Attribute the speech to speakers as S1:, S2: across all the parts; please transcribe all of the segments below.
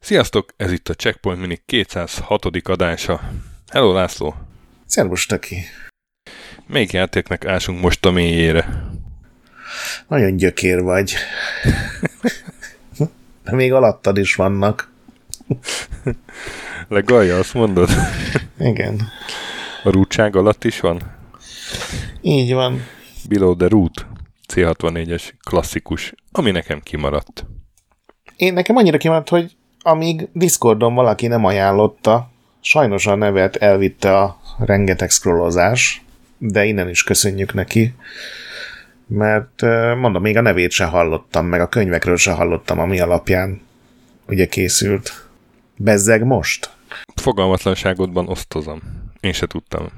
S1: Sziasztok, ez itt a Checkpoint Mini 206. adása. Hello László!
S2: Szervus, Taki!
S1: Melyik játéknak ásunk most a mélyére?
S2: Nagyon gyökér vagy. De még alattad is vannak.
S1: Legalja, azt mondod?
S2: Igen.
S1: A rútság alatt is van?
S2: Így van.
S1: Below the Root C64-es klasszikus, ami nekem kimaradt.
S2: Én nekem annyira kimaradt, hogy amíg Discordon valaki nem ajánlotta, sajnos a nevet elvitte a rengeteg scrollozás, de innen is köszönjük neki, mert mondom, még a nevét se hallottam, meg a könyvekről se hallottam, ami alapján ugye készült. Bezzeg most?
S1: Fogalmatlanságodban osztozom. Én se tudtam.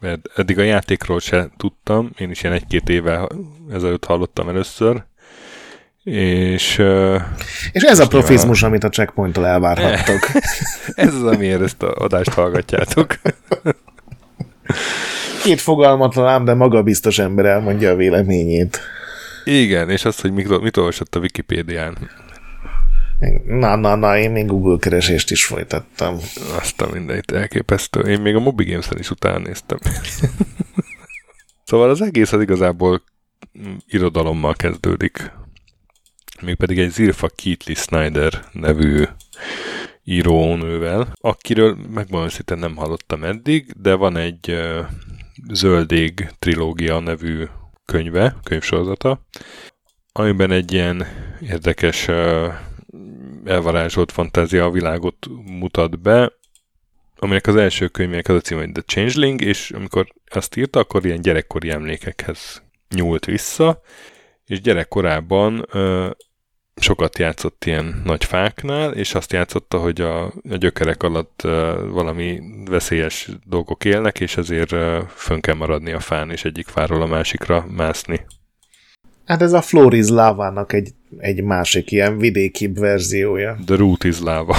S1: Mert eddig a játékról se tudtam, én is ilyen egy-két éve ezelőtt hallottam először, és...
S2: És ez a profizmus, amit a checkpointtól elvárhattok.
S1: ez az, amiért ezt a adást hallgatjátok.
S2: Két fogalmatlan ám, de magabiztos ember elmondja a véleményét.
S1: Igen, és azt, hogy mit, mit olvasott a Wikipédián.
S2: Na, na, na, én még Google keresést is folytattam.
S1: Azt a mindenit elképesztő. Én még a Mobi Games-en is utána néztem. szóval az egész az igazából irodalommal kezdődik. Mégpedig egy Zilfa Keatley Snyder nevű írónővel, akiről megmondom szinte nem hallottam eddig, de van egy uh, Zöldég trilógia nevű könyve, könyvsorozata, amiben egy ilyen érdekes uh, elvarázsolt fantázia a világot mutat be, aminek az első könyvének az a cím, hogy The Changeling, és amikor azt írta, akkor ilyen gyerekkori emlékekhez nyúlt vissza, és gyerekkorában ö, sokat játszott ilyen nagy fáknál, és azt játszotta, hogy a, a gyökerek alatt ö, valami veszélyes dolgok élnek, és ezért ö, fönn kell maradni a fán, és egyik fáról a másikra mászni.
S2: Hát ez a Floris lávának egy, egy másik ilyen vidékibb verziója.
S1: The root is lava.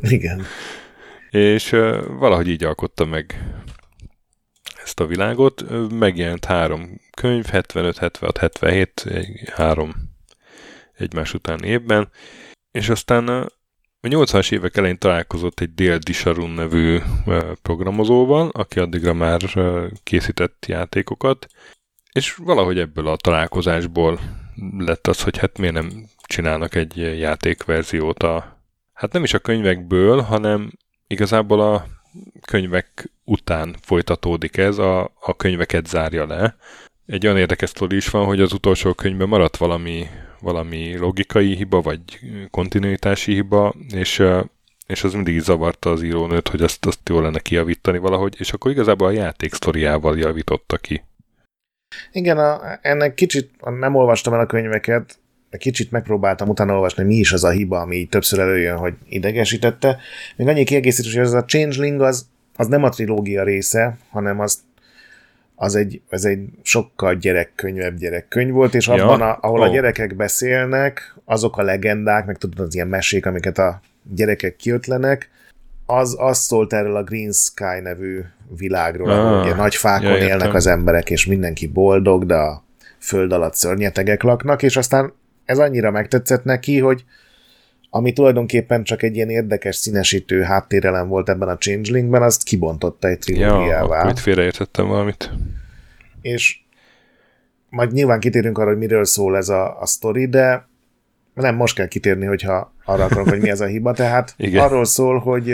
S2: Igen.
S1: És valahogy így alkotta meg ezt a világot. Megjelent három könyv, 75, 76, 77, egy, három egymás után évben, és aztán a 80-as évek elején találkozott egy Dél Disharun nevű programozóval, aki addigra már készített játékokat, és valahogy ebből a találkozásból lett az, hogy hát miért nem csinálnak egy játékverziót a, hát nem is a könyvekből, hanem igazából a könyvek után folytatódik ez, a, a könyveket zárja le. Egy olyan érdekes sztori is van, hogy az utolsó könyvben maradt valami, valami logikai hiba, vagy kontinuitási hiba, és, és az mindig zavarta az írónőt, hogy azt, azt jól lenne kijavítani valahogy, és akkor igazából a játék sztoriával javította ki.
S2: Igen, a, ennek kicsit, nem olvastam el a könyveket, kicsit megpróbáltam utána olvasni, mi is az a hiba, ami többször előjön, hogy idegesítette. Még annyi kiegészítés, hogy ez a Changeling az, az nem a trilógia része, hanem az, az egy, ez egy sokkal gyerekkönyvebb gyerekkönyv volt, és abban, ja? a, ahol oh. a gyerekek beszélnek, azok a legendák, meg tudod, az ilyen mesék, amiket a gyerekek kiötlenek, az, az szólt erről a Green Sky nevű világról, ah, ahol ugye nagy fákon ja, élnek az emberek, és mindenki boldog, de a föld alatt szörnyetegek laknak, és aztán ez annyira megtetszett neki, hogy ami tulajdonképpen csak egy ilyen érdekes színesítő háttérelem volt ebben a Changelingben, azt kibontotta egy trilógiává.
S1: Ja, itt félreértettem valamit.
S2: És majd nyilván kitérünk arra, hogy miről szól ez a, a sztori, de nem most kell kitérni, hogyha arra akarom, hogy mi ez a hiba. Tehát Igen. arról szól, hogy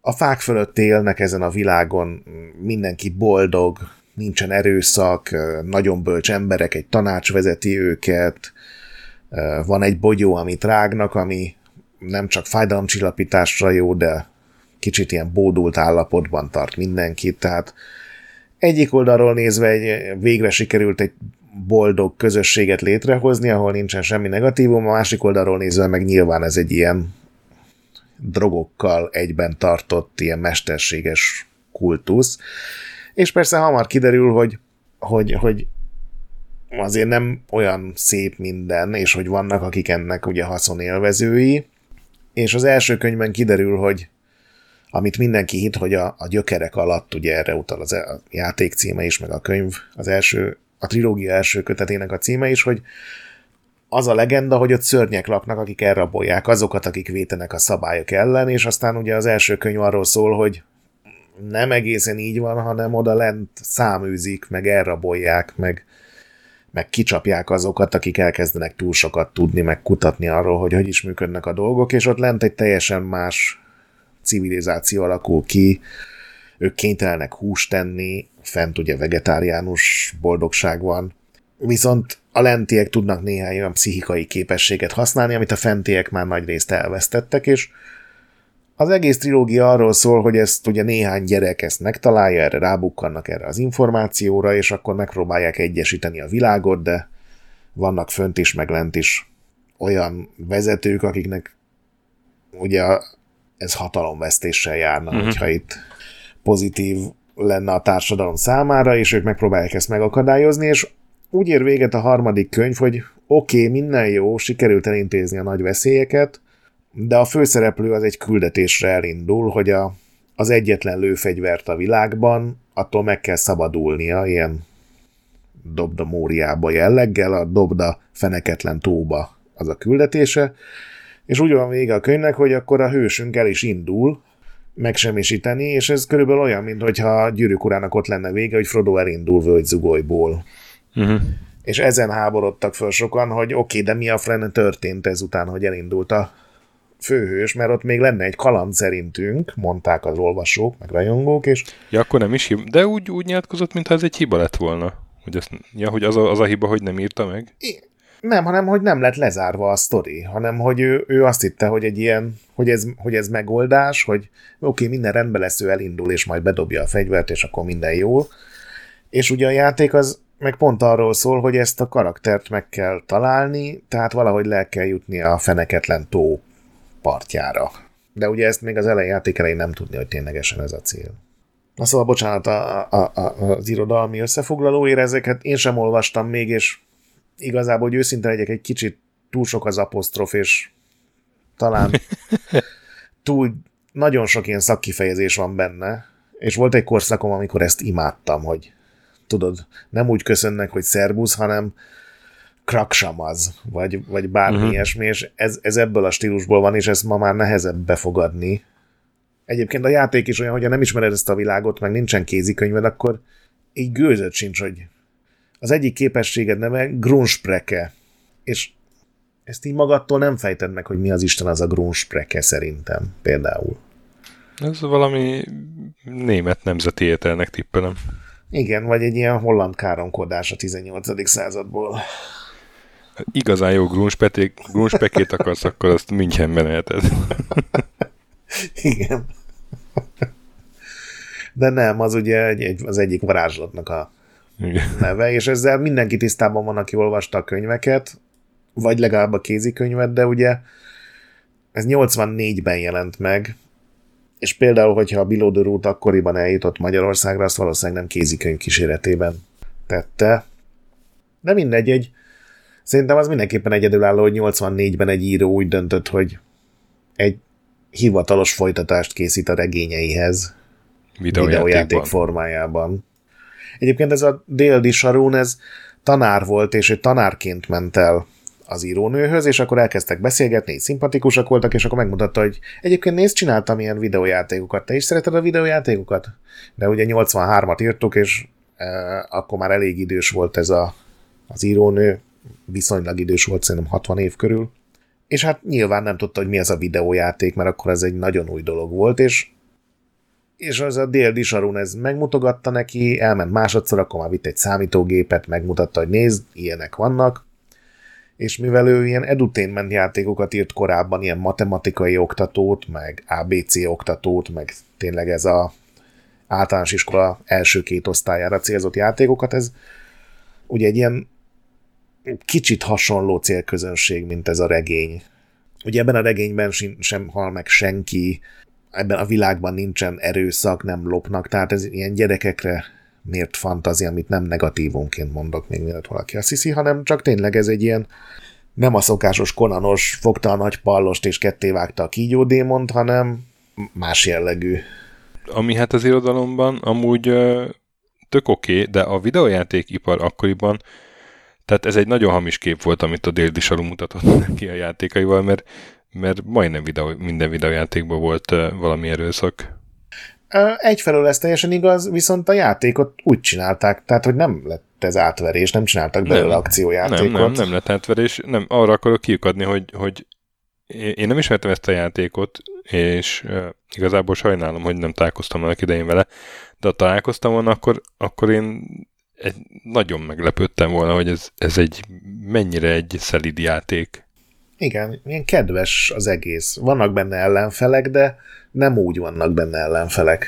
S2: a fák fölött élnek ezen a világon, mindenki boldog, nincsen erőszak, nagyon bölcs emberek, egy tanács vezeti őket, van egy bogyó, amit rágnak, ami nem csak fájdalomcsillapításra jó, de kicsit ilyen bódult állapotban tart mindenkit, tehát egyik oldalról nézve egy, végre sikerült egy boldog közösséget létrehozni, ahol nincsen semmi negatívum, a másik oldalról nézve meg nyilván ez egy ilyen drogokkal egyben tartott ilyen mesterséges kultusz. És persze hamar kiderül, hogy, hogy, hogy azért nem olyan szép minden, és hogy vannak, akik ennek ugye haszonélvezői, és az első könyvben kiderül, hogy amit mindenki hit, hogy a, a gyökerek alatt, ugye erre utal az, a játék címe is, meg a könyv, az első, a trilógia első kötetének a címe is, hogy az a legenda, hogy ott szörnyek laknak, akik elrabolják azokat, akik vétenek a szabályok ellen, és aztán ugye az első könyv arról szól, hogy nem egészen így van, hanem oda lent száműzik, meg elrabolják, meg, meg kicsapják azokat, akik elkezdenek túl sokat tudni, meg kutatni arról, hogy hogy is működnek a dolgok, és ott lent egy teljesen más civilizáció alakul ki, ők kénytelenek húst tenni, fent ugye vegetáriánus boldogság van, viszont a lentiek tudnak néhány olyan pszichikai képességet használni, amit a fentiek már nagy részt elvesztettek, és az egész trilógia arról szól, hogy ezt ugye néhány gyerek ezt megtalálja, erre rábukkannak erre az információra, és akkor megpróbálják egyesíteni a világot, de vannak fönt is, meg lent is olyan vezetők, akiknek ugye ez hatalomvesztéssel járna, uh-huh. hogyha itt pozitív lenne a társadalom számára, és ők megpróbálják ezt megakadályozni, és úgy ér véget a harmadik könyv, hogy oké, okay, minden jó, sikerült elintézni a nagy veszélyeket, de a főszereplő az egy küldetésre elindul, hogy a, az egyetlen lőfegyvert a világban, attól meg kell szabadulnia, ilyen dobda Móriába jelleggel, a dobda feneketlen tóba az a küldetése, és úgy van vége a könyvnek, hogy akkor a hősünk el is indul megsemmisíteni, és ez körülbelül olyan, mint hogyha gyűrűk urának ott lenne vége, hogy Frodo elindul völgyzugolyból. Uh-huh. És ezen háborodtak föl sokan, hogy oké, okay, de mi a frene történt ezután, hogy elindult a főhős, mert ott még lenne egy kaland szerintünk, mondták az olvasók, meg rajongók, és...
S1: Ja, akkor nem is hiba, de úgy, úgy nyilatkozott, mintha ez egy hiba lett volna. Hogy, azt, ja, hogy az, a, az a hiba, hogy nem írta meg? I-
S2: nem, hanem hogy nem lett lezárva a sztori, hanem hogy ő, ő azt hitte, hogy egy ilyen, hogy ez, hogy ez megoldás, hogy oké, okay, minden rendben lesz, ő elindul, és majd bedobja a fegyvert, és akkor minden jó. És ugye a játék az meg pont arról szól, hogy ezt a karaktert meg kell találni, tehát valahogy le kell jutni a feneketlen tó partjára. De ugye ezt még az elején játék elején nem tudni, hogy ténylegesen ez a cél. Na szóval, bocsánat, a, a, a, az irodalmi összefoglalóért ezeket én sem olvastam még, és igazából, hogy őszinte legyek, egy kicsit túl sok az apostrof, és talán túl nagyon sok ilyen szakkifejezés van benne, és volt egy korszakom, amikor ezt imádtam, hogy tudod, nem úgy köszönnek, hogy szerbusz, hanem kraksamaz, vagy, vagy bármi uh-huh. ilyesmi, és ez, ez ebből a stílusból van, és ezt ma már nehezebb befogadni. Egyébként a játék is olyan, hogyha nem ismered ezt a világot, meg nincsen kézikönyved, akkor így gőzött sincs, hogy az egyik képességed neve Grunspreke, és ezt így magadtól nem fejted meg, hogy mi az Isten az a Grunspreke szerintem, például.
S1: Ez valami német nemzeti ételnek tippelem.
S2: Igen, vagy egy ilyen holland káromkodás a 18. századból.
S1: Igazán jó grunspekét akarsz, akkor azt Münchenben eheted.
S2: Igen. De nem, az ugye egy, egy, az egyik varázslatnak a Igen. neve, és ezzel mindenki tisztában van, aki olvasta a könyveket, vagy legalább a kézikönyvet, de ugye ez 84-ben jelent meg, és például, hogyha a Root akkoriban eljutott Magyarországra, azt valószínűleg nem kézikönyv kíséretében tette. De mindegy, egy, szerintem az mindenképpen egyedülálló, hogy 84-ben egy író úgy döntött, hogy egy hivatalos folytatást készít a regényeihez videójáték formájában. Egyébként ez a Dale Sharon, ez tanár volt, és egy tanárként ment el az írónőhöz, és akkor elkezdtek beszélgetni, így szimpatikusak voltak, és akkor megmutatta, hogy egyébként nézd, csináltam ilyen videójátékokat. Te is szereted a videójátékokat? De ugye 83-at írtuk, és e, akkor már elég idős volt ez a, az írónő, viszonylag idős volt, szerintem 60 év körül. És hát nyilván nem tudta, hogy mi ez a videójáték, mert akkor ez egy nagyon új dolog volt, és és az a Dél Disarun ez megmutogatta neki, elment másodszor, akkor már vitt egy számítógépet, megmutatta, hogy nézd, ilyenek vannak, és mivel ő ilyen edutainment játékokat írt korábban, ilyen matematikai oktatót, meg ABC oktatót, meg tényleg ez a általános iskola első két osztályára célzott játékokat, ez ugye egy ilyen kicsit hasonló célközönség, mint ez a regény. Ugye ebben a regényben sem hal meg senki, ebben a világban nincsen erőszak, nem lopnak, tehát ez ilyen gyerekekre miért fantazi, amit nem negatívunként mondok még mielőtt valaki azt hiszi, hanem csak tényleg ez egy ilyen nem a szokásos konanos fogta a nagy pallost és ketté vágta a kígyódémont, hanem más jellegű.
S1: Ami hát az irodalomban amúgy tök oké, okay, de a videójátékipar akkoriban tehát ez egy nagyon hamis kép volt, amit a Dél Disaru mutatott neki a játékaival, mert, mert majdnem videó, minden videójátékban volt valami erőszak.
S2: Egyfelől ez teljesen igaz, viszont a játékot úgy csinálták, tehát hogy nem lett ez átverés, nem csináltak belőle nem, akciójátékot.
S1: Nem, nem, nem lett átverés, nem, arra akarok kiukadni, hogy, hogy én nem ismertem ezt a játékot, és igazából sajnálom, hogy nem találkoztam annak idején vele, de ha találkoztam volna, akkor, akkor én egy, nagyon meglepődtem volna, hogy ez, ez egy mennyire egy szelid játék.
S2: Igen, milyen kedves az egész. Vannak benne ellenfelek, de nem úgy vannak benne ellenfelek.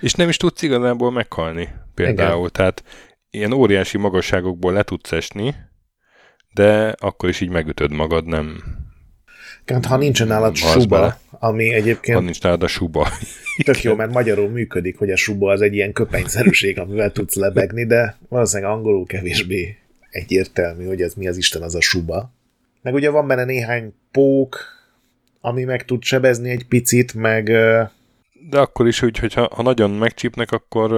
S1: És nem is tudsz igazából meghalni például. Igen. Tehát ilyen óriási magasságokból le tudsz esni, de akkor is így megütöd magad, nem...
S2: Hát, ha nincsen nálad suba, bele. ami egyébként...
S1: Ha nincs nálad a suba.
S2: Tök jó, mert magyarul működik, hogy a suba az egy ilyen köpenyszerűség, amivel tudsz lebegni, de valószínűleg angolul kevésbé egyértelmű, hogy ez mi az Isten az a suba. Meg ugye van benne néhány pók, ami meg tud sebezni egy picit, meg...
S1: De akkor is úgy, hogy ha, ha nagyon megcsípnek, akkor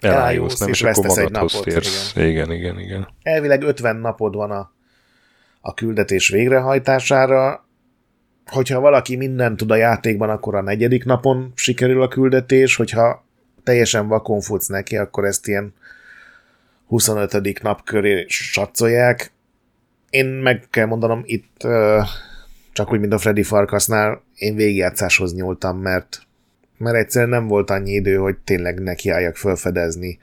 S1: elájulsz, nem, és, és akkor magadhoz napot, férsz. Igen. igen, igen, igen.
S2: Elvileg 50 napod van a, a küldetés végrehajtására, hogyha valaki mindent tud a játékban, akkor a negyedik napon sikerül a küldetés, hogyha teljesen vakon futsz neki, akkor ezt ilyen 25. nap köré satszolják. Én meg kell mondanom, itt csak úgy, mint a Freddy Farkasnál, én végigjátszáshoz nyúltam, mert, mert egyszerűen nem volt annyi idő, hogy tényleg nekiálljak felfedezni,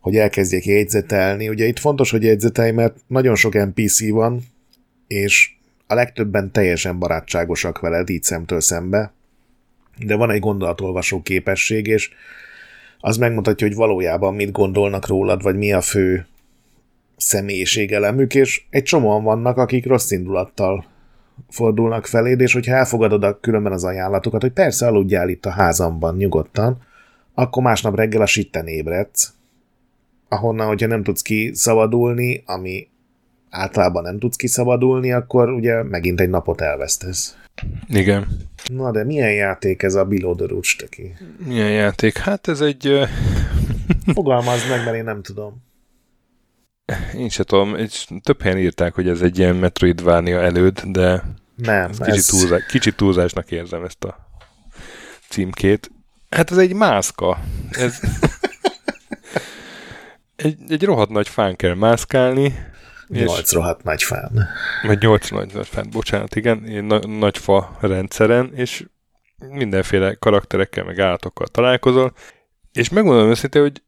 S2: hogy elkezdjék jegyzetelni. Ugye itt fontos, hogy jegyzetelj, mert nagyon sok NPC van, és a legtöbben teljesen barátságosak veled, így szemtől szembe, de van egy gondolatolvasó képesség, és az megmutatja, hogy valójában mit gondolnak rólad, vagy mi a fő személyiségelemük, és egy csomóan vannak, akik rossz indulattal fordulnak feléd, és hogyha elfogadod a különben az ajánlatokat, hogy persze aludjál itt a házamban nyugodtan, akkor másnap reggel a sitten ébredsz, ahonnan, hogyha nem tudsz kiszabadulni, ami általában nem tudsz kiszabadulni, akkor ugye megint egy napot elvesztesz.
S1: Igen.
S2: Na de milyen játék ez a Below the
S1: Milyen játék? Hát ez egy...
S2: Fogalmazd meg, mert én nem tudom.
S1: Én se tudom, és több helyen írták, hogy ez egy ilyen Metroidvania előd, de
S2: nem,
S1: kicsit, ez... túlzás, kicsit túlzásnak érzem ezt a címkét. Hát ez egy mászka. Ez egy, egy rohadt nagy fán kell mászkálni.
S2: Nyolc rohadt nagy fán.
S1: Vagy nyolc nagy, nagy fán, bocsánat, igen, na, nagy fa rendszeren, és mindenféle karakterekkel, meg állatokkal találkozol, és megmondom őszintén, hogy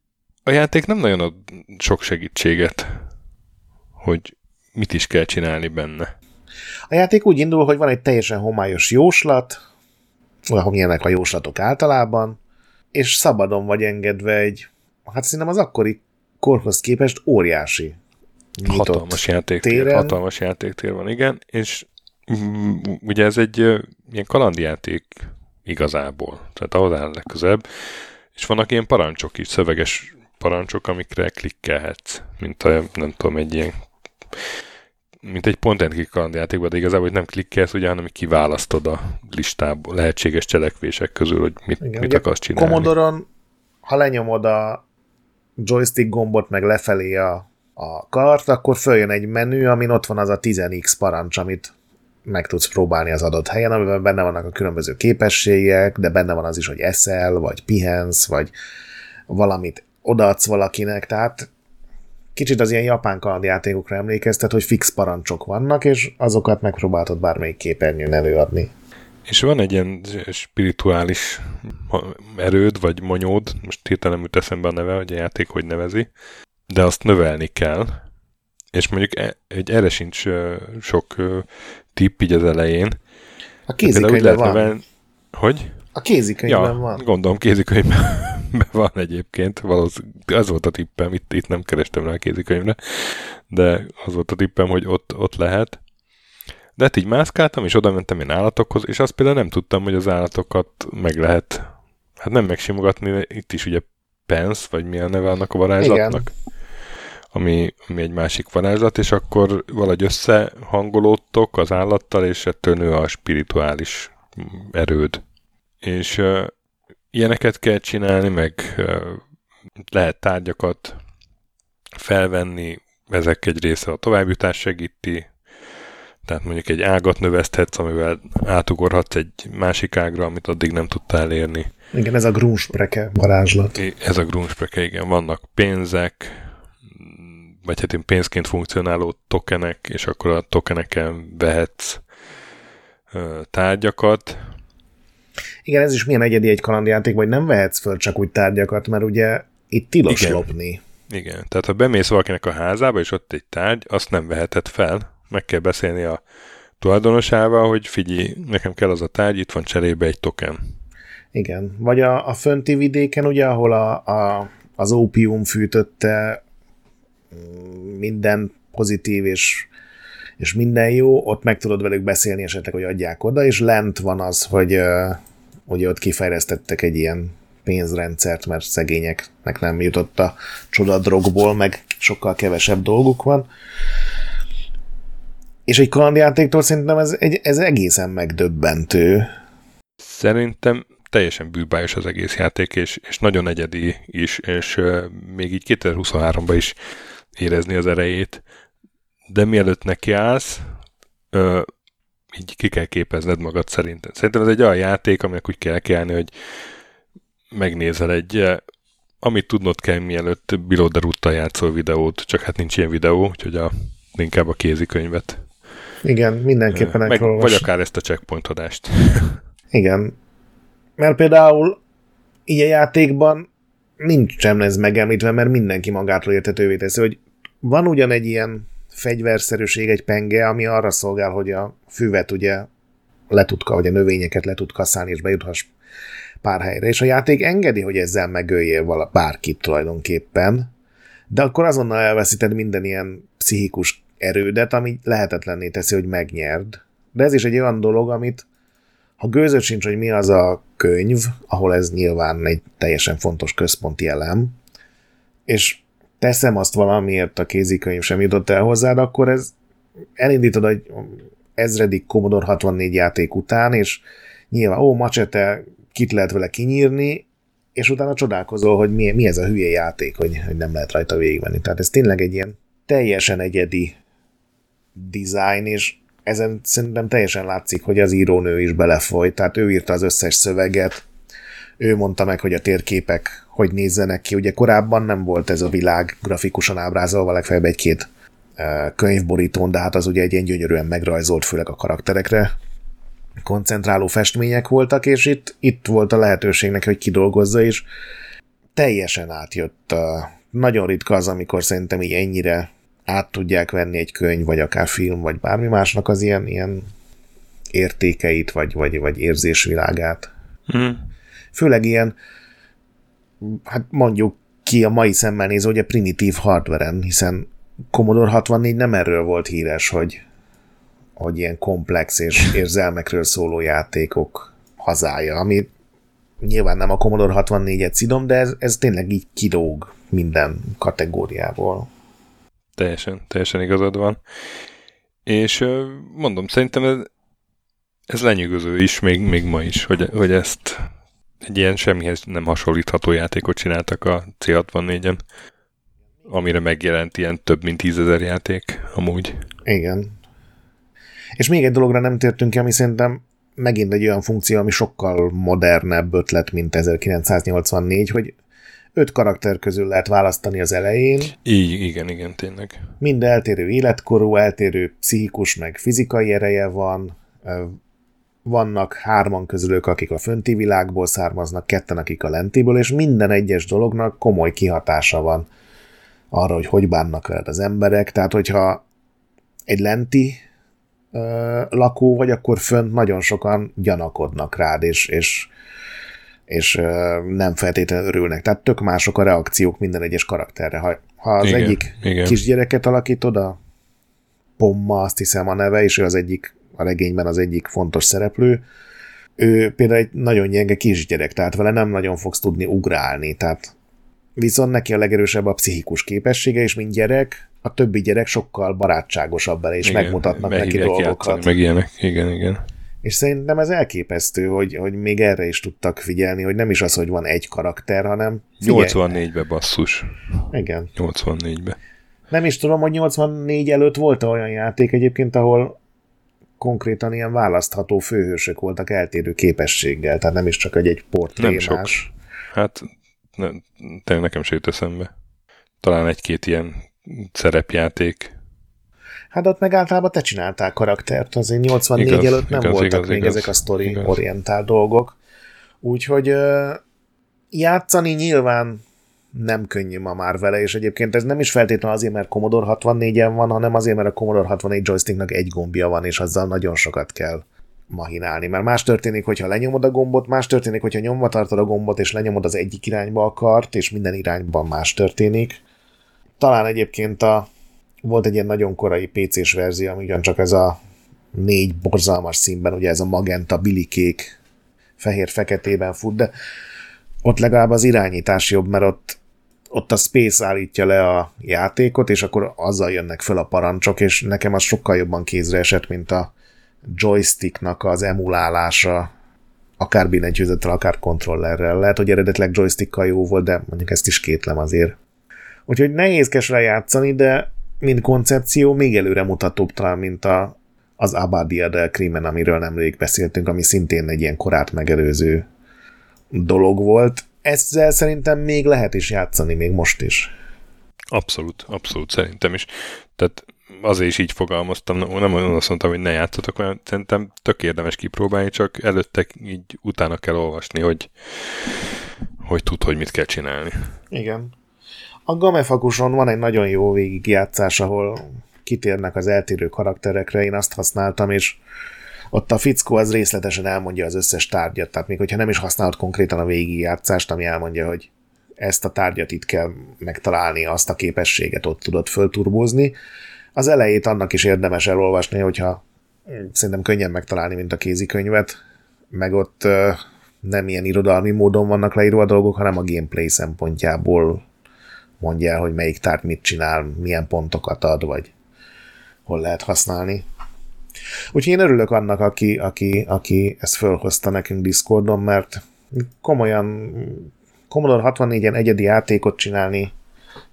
S1: a játék nem nagyon ad sok segítséget, hogy mit is kell csinálni benne.
S2: A játék úgy indul, hogy van egy teljesen homályos jóslat, ahol ilyenek a jóslatok általában, és szabadon vagy engedve egy, hát szerintem az akkori korhoz képest óriási
S1: hatalmas játéktér, téren. hatalmas játéktér van, igen, és ugye ez egy ilyen kalandjáték igazából, tehát ahhoz áll legközebb, és vannak ilyen parancsok is, szöveges parancsok, amikre klikkelhetsz, mint a, nem tudom, egy ilyen mint egy pont and click kalandjátékban, de igazából hogy nem klikkelsz, ugye, hanem kiválasztod a listából lehetséges cselekvések közül, hogy mit, Igen, mit akarsz csinálni.
S2: Commodore-on, ha lenyomod a joystick gombot, meg lefelé a, a kart, akkor följön egy menü, amin ott van az a 10x parancs, amit meg tudsz próbálni az adott helyen, amiben benne vannak a különböző képességek, de benne van az is, hogy eszel, vagy pihensz, vagy valamit odaadsz valakinek, tehát kicsit az ilyen japán kalandjátékokra emlékeztet, hogy fix parancsok vannak, és azokat megpróbáltad bármelyik képernyőn előadni.
S1: És van egy ilyen spirituális erőd, vagy monyód, most hirtelen jut eszembe a neve, hogy a játék hogy nevezi, de azt növelni kell, és mondjuk e, egy erre sincs sok tipp így az elején.
S2: A kézikönyvben van. Növelni,
S1: hogy?
S2: A kézikönyvben ja, van.
S1: gondolom kézikönyvben van egyébként, valószínűleg az volt a tippem, itt, itt nem kerestem rá a kézikönyvre, de az volt a tippem, hogy ott, ott lehet. De hát így mászkáltam, és oda mentem én állatokhoz, és azt például nem tudtam, hogy az állatokat meg lehet, hát nem megsimogatni, itt is ugye pens, vagy mi a neve annak a varázslatnak. Ami, ami egy másik varázslat, és akkor valahogy összehangolódtok az állattal, és ettől nő a spirituális erőd. És uh, ilyeneket kell csinálni, meg uh, lehet tárgyakat felvenni, ezek egy része a továbbjutás segíti, tehát mondjuk egy ágat növeszthetsz, amivel átugorhatsz egy másik ágra, amit addig nem tudtál érni.
S2: Igen, ez a grúnspreke varázslat.
S1: Ez a grúnspreke, igen. Vannak pénzek, vagy hát én pénzként funkcionáló tokenek, és akkor a tokeneken vehetsz tárgyakat.
S2: Igen, ez is milyen egyedi egy kalandjáték, vagy nem vehetsz föl csak úgy tárgyakat, mert ugye itt tilos Igen. lopni.
S1: Igen, tehát ha bemész valakinek a házába, és ott egy tárgy, azt nem veheted fel. Meg kell beszélni a tulajdonosával, hogy figyelj, nekem kell az a tárgy, itt van cserébe egy token.
S2: Igen, vagy a, a fönti vidéken, ugye, ahol a, a, az ópium fűtötte mm, minden pozitív és, és minden jó, ott meg tudod velük beszélni esetleg, hogy adják oda, és lent van az, hogy ugye ott kifejlesztettek egy ilyen pénzrendszert, mert szegényeknek nem jutott a csodadrogból, meg sokkal kevesebb dolguk van. És egy kalandjátéktól szerintem ez, egy, ez egészen megdöbbentő.
S1: Szerintem teljesen bűbájos az egész játék, és, és nagyon egyedi is, és uh, még így 2023-ban is érezni az erejét. De mielőtt nekiállsz, uh, így ki kell képezned magad szerintem. Szerintem ez egy olyan játék, aminek úgy kell kelni, hogy megnézel egy, eh, amit tudnod kell, mielőtt the játszol videót, csak hát nincs ilyen videó, úgyhogy a, inkább a kézikönyvet.
S2: Igen, mindenképpen
S1: Meg, Vagy akár ezt a checkpoint adást.
S2: Igen. Mert például a játékban nincsen ez megemlítve, mert mindenki magától értetővé teszi, hogy van ugyan egy ilyen fegyverszerűség, egy penge, ami arra szolgál, hogy a füvet ugye le tud, vagy a növényeket le tud kaszálni, és bejuthass pár helyre, és a játék engedi, hogy ezzel megöljél vala bárkit tulajdonképpen, de akkor azonnal elveszíted minden ilyen pszichikus erődet, ami lehetetlenné teszi, hogy megnyerd. De ez is egy olyan dolog, amit ha gőzött sincs, hogy mi az a könyv, ahol ez nyilván egy teljesen fontos központi elem, és teszem azt valamiért a kézikönyv sem jutott el hozzád, akkor ez elindítod egy ezredik Commodore 64 játék után, és nyilván, ó, macsete, kit lehet vele kinyírni, és utána csodálkozol, hogy mi, mi ez a hülye játék, hogy, hogy nem lehet rajta végigvenni. Tehát ez tényleg egy ilyen teljesen egyedi design, és ezen szerintem teljesen látszik, hogy az írónő is belefolyt, tehát ő írta az összes szöveget, ő mondta meg, hogy a térképek hogy nézzenek ki. Ugye korábban nem volt ez a világ grafikusan ábrázolva, legfeljebb egy-két könyvborítón, de hát az ugye egy ilyen gyönyörűen megrajzolt, főleg a karakterekre koncentráló festmények voltak, és itt, itt volt a lehetőségnek, hogy kidolgozza, és teljesen átjött. Nagyon ritka az, amikor szerintem így ennyire át tudják venni egy könyv, vagy akár film, vagy bármi másnak az ilyen, ilyen értékeit, vagy, vagy, vagy érzésvilágát. Mm. Főleg ilyen, hát mondjuk ki a mai szemmel nézve, ugye primitív hardveren, hiszen Commodore 64 nem erről volt híres, hogy, hogy ilyen komplex és érzelmekről szóló játékok hazája, ami nyilván nem a Commodore 64-et szidom, de ez, ez tényleg így kidóg minden kategóriából.
S1: Teljesen, teljesen igazad van. És mondom, szerintem ez, ez lenyűgöző is, még, még ma is, hogy, hogy ezt egy ilyen semmihez nem hasonlítható játékot csináltak a C64-en, amire megjelent ilyen több mint tízezer játék amúgy.
S2: Igen. És még egy dologra nem tértünk ki, ami szerintem megint egy olyan funkció, ami sokkal modernebb ötlet, mint 1984, hogy öt karakter közül lehet választani az elején.
S1: Így, igen, igen, tényleg.
S2: Mind eltérő életkorú, eltérő pszichikus, meg fizikai ereje van, vannak hárman közülük, akik a fönti világból származnak, ketten, akik a lentiből, és minden egyes dolognak komoly kihatása van arra, hogy hogy bánnak veled az emberek. Tehát, hogyha egy lenti ö, lakó vagy, akkor fönt nagyon sokan gyanakodnak rád, és, és, és ö, nem feltétlenül örülnek. Tehát tök mások a reakciók minden egyes karakterre. Ha, ha az igen, egyik igen. kisgyereket alakítod, a Pomma, azt hiszem a neve, és ő az egyik a regényben az egyik fontos szereplő, ő például egy nagyon gyenge kisgyerek, tehát vele nem nagyon fogsz tudni ugrálni, tehát viszont neki a legerősebb a pszichikus képessége, és mint gyerek, a többi gyerek sokkal barátságosabb vele, és igen, megmutatnak neki dolgokat.
S1: Játszani, meg ilyenek, igen, igen.
S2: És szerintem ez elképesztő, hogy, hogy még erre is tudtak figyelni, hogy nem is az, hogy van egy karakter, hanem...
S1: 84-be basszus.
S2: Igen.
S1: 84-be.
S2: Nem is tudom, hogy 84 előtt volt olyan játék egyébként, ahol konkrétan ilyen választható főhősök voltak eltérő képességgel, tehát nem is csak egy, egy portrémás. Nem sok.
S1: Hát ne, tényleg nekem se jut eszembe. Talán egy-két ilyen szerepjáték.
S2: Hát ott meg általában te csináltál karaktert, azért 84 igaz, előtt nem igaz, voltak igaz, még igaz, ezek a story-orientál dolgok. Úgyhogy játszani nyilván nem könnyű ma már vele, és egyébként ez nem is feltétlenül azért, mert Commodore 64-en van, hanem azért, mert a Commodore 64 joysticknak egy gombja van, és azzal nagyon sokat kell mahinálni. Mert más történik, hogyha lenyomod a gombot, más történik, hogyha nyomva tartod a gombot, és lenyomod az egyik irányba a kart, és minden irányban más történik. Talán egyébként a, volt egy ilyen nagyon korai PC-s verzió, ami ugyancsak ez a négy borzalmas színben, ugye ez a magenta, bilikék, fehér-feketében fut, de ott legalább az irányítás jobb, mert ott ott a Space állítja le a játékot, és akkor azzal jönnek föl a parancsok, és nekem az sokkal jobban kézre esett, mint a joysticknak az emulálása, akár billentyűzettel, akár kontrollerrel. Lehet, hogy eredetleg joystickkal jó volt, de mondjuk ezt is kétlem azért. Úgyhogy nehézkes játszani, de mint koncepció még előre mutatóbb talán, mint a, az Abadia del Crimen, amiről nemrég beszéltünk, ami szintén egy ilyen korát megelőző dolog volt ezzel szerintem még lehet is játszani, még most is.
S1: Abszolút, abszolút szerintem is. Tehát azért is így fogalmaztam, nem olyan azt mondtam, hogy ne játszatok, mert szerintem tök érdemes kipróbálni, csak előtte így utána kell olvasni, hogy, hogy tud, hogy mit kell csinálni.
S2: Igen. A Gamefakuson van egy nagyon jó végigjátszás, ahol kitérnek az eltérő karakterekre, én azt használtam, és ott a fickó az részletesen elmondja az összes tárgyat, tehát még hogyha nem is használod konkrétan a végigjátszást, ami elmondja, hogy ezt a tárgyat itt kell megtalálni, azt a képességet ott tudod fölturbózni. Az elejét annak is érdemes elolvasni, hogyha szerintem könnyen megtalálni, mint a kézikönyvet, meg ott nem ilyen irodalmi módon vannak leírva a dolgok, hanem a gameplay szempontjából mondja el, hogy melyik tárgy mit csinál, milyen pontokat ad, vagy hol lehet használni. Úgyhogy én örülök annak, aki, aki, aki ezt fölhozta nekünk Discordon, mert komolyan Commodore 64-en egyedi játékot csinálni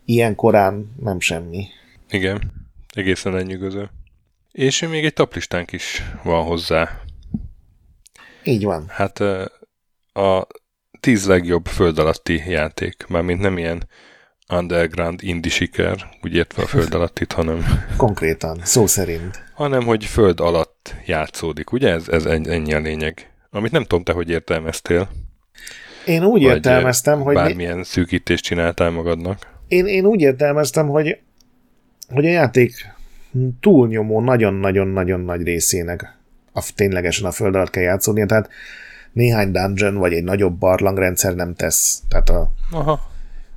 S2: ilyen korán nem semmi.
S1: Igen, egészen lenyűgöző. És még egy taplistánk is van hozzá.
S2: Így van.
S1: Hát a tíz legjobb föld alatti játék, mármint nem ilyen underground indie siker, úgy értve a föld alattit, hanem...
S2: Konkrétan, szó szerint.
S1: Hanem, hogy föld alatt játszódik, ugye? Ez, ez ennyi a lényeg. Amit nem tudom, te hogy értelmeztél.
S2: Én úgy Vagy értelmeztem, hogy...
S1: Bármilyen mi... szűkítést csináltál magadnak.
S2: Én, én úgy értelmeztem, hogy, hogy a játék túlnyomó nagyon-nagyon-nagyon nagy részének a, ténylegesen a föld alatt kell játszódnia, tehát néhány dungeon vagy egy nagyobb barlangrendszer nem tesz. Tehát a,
S1: Aha.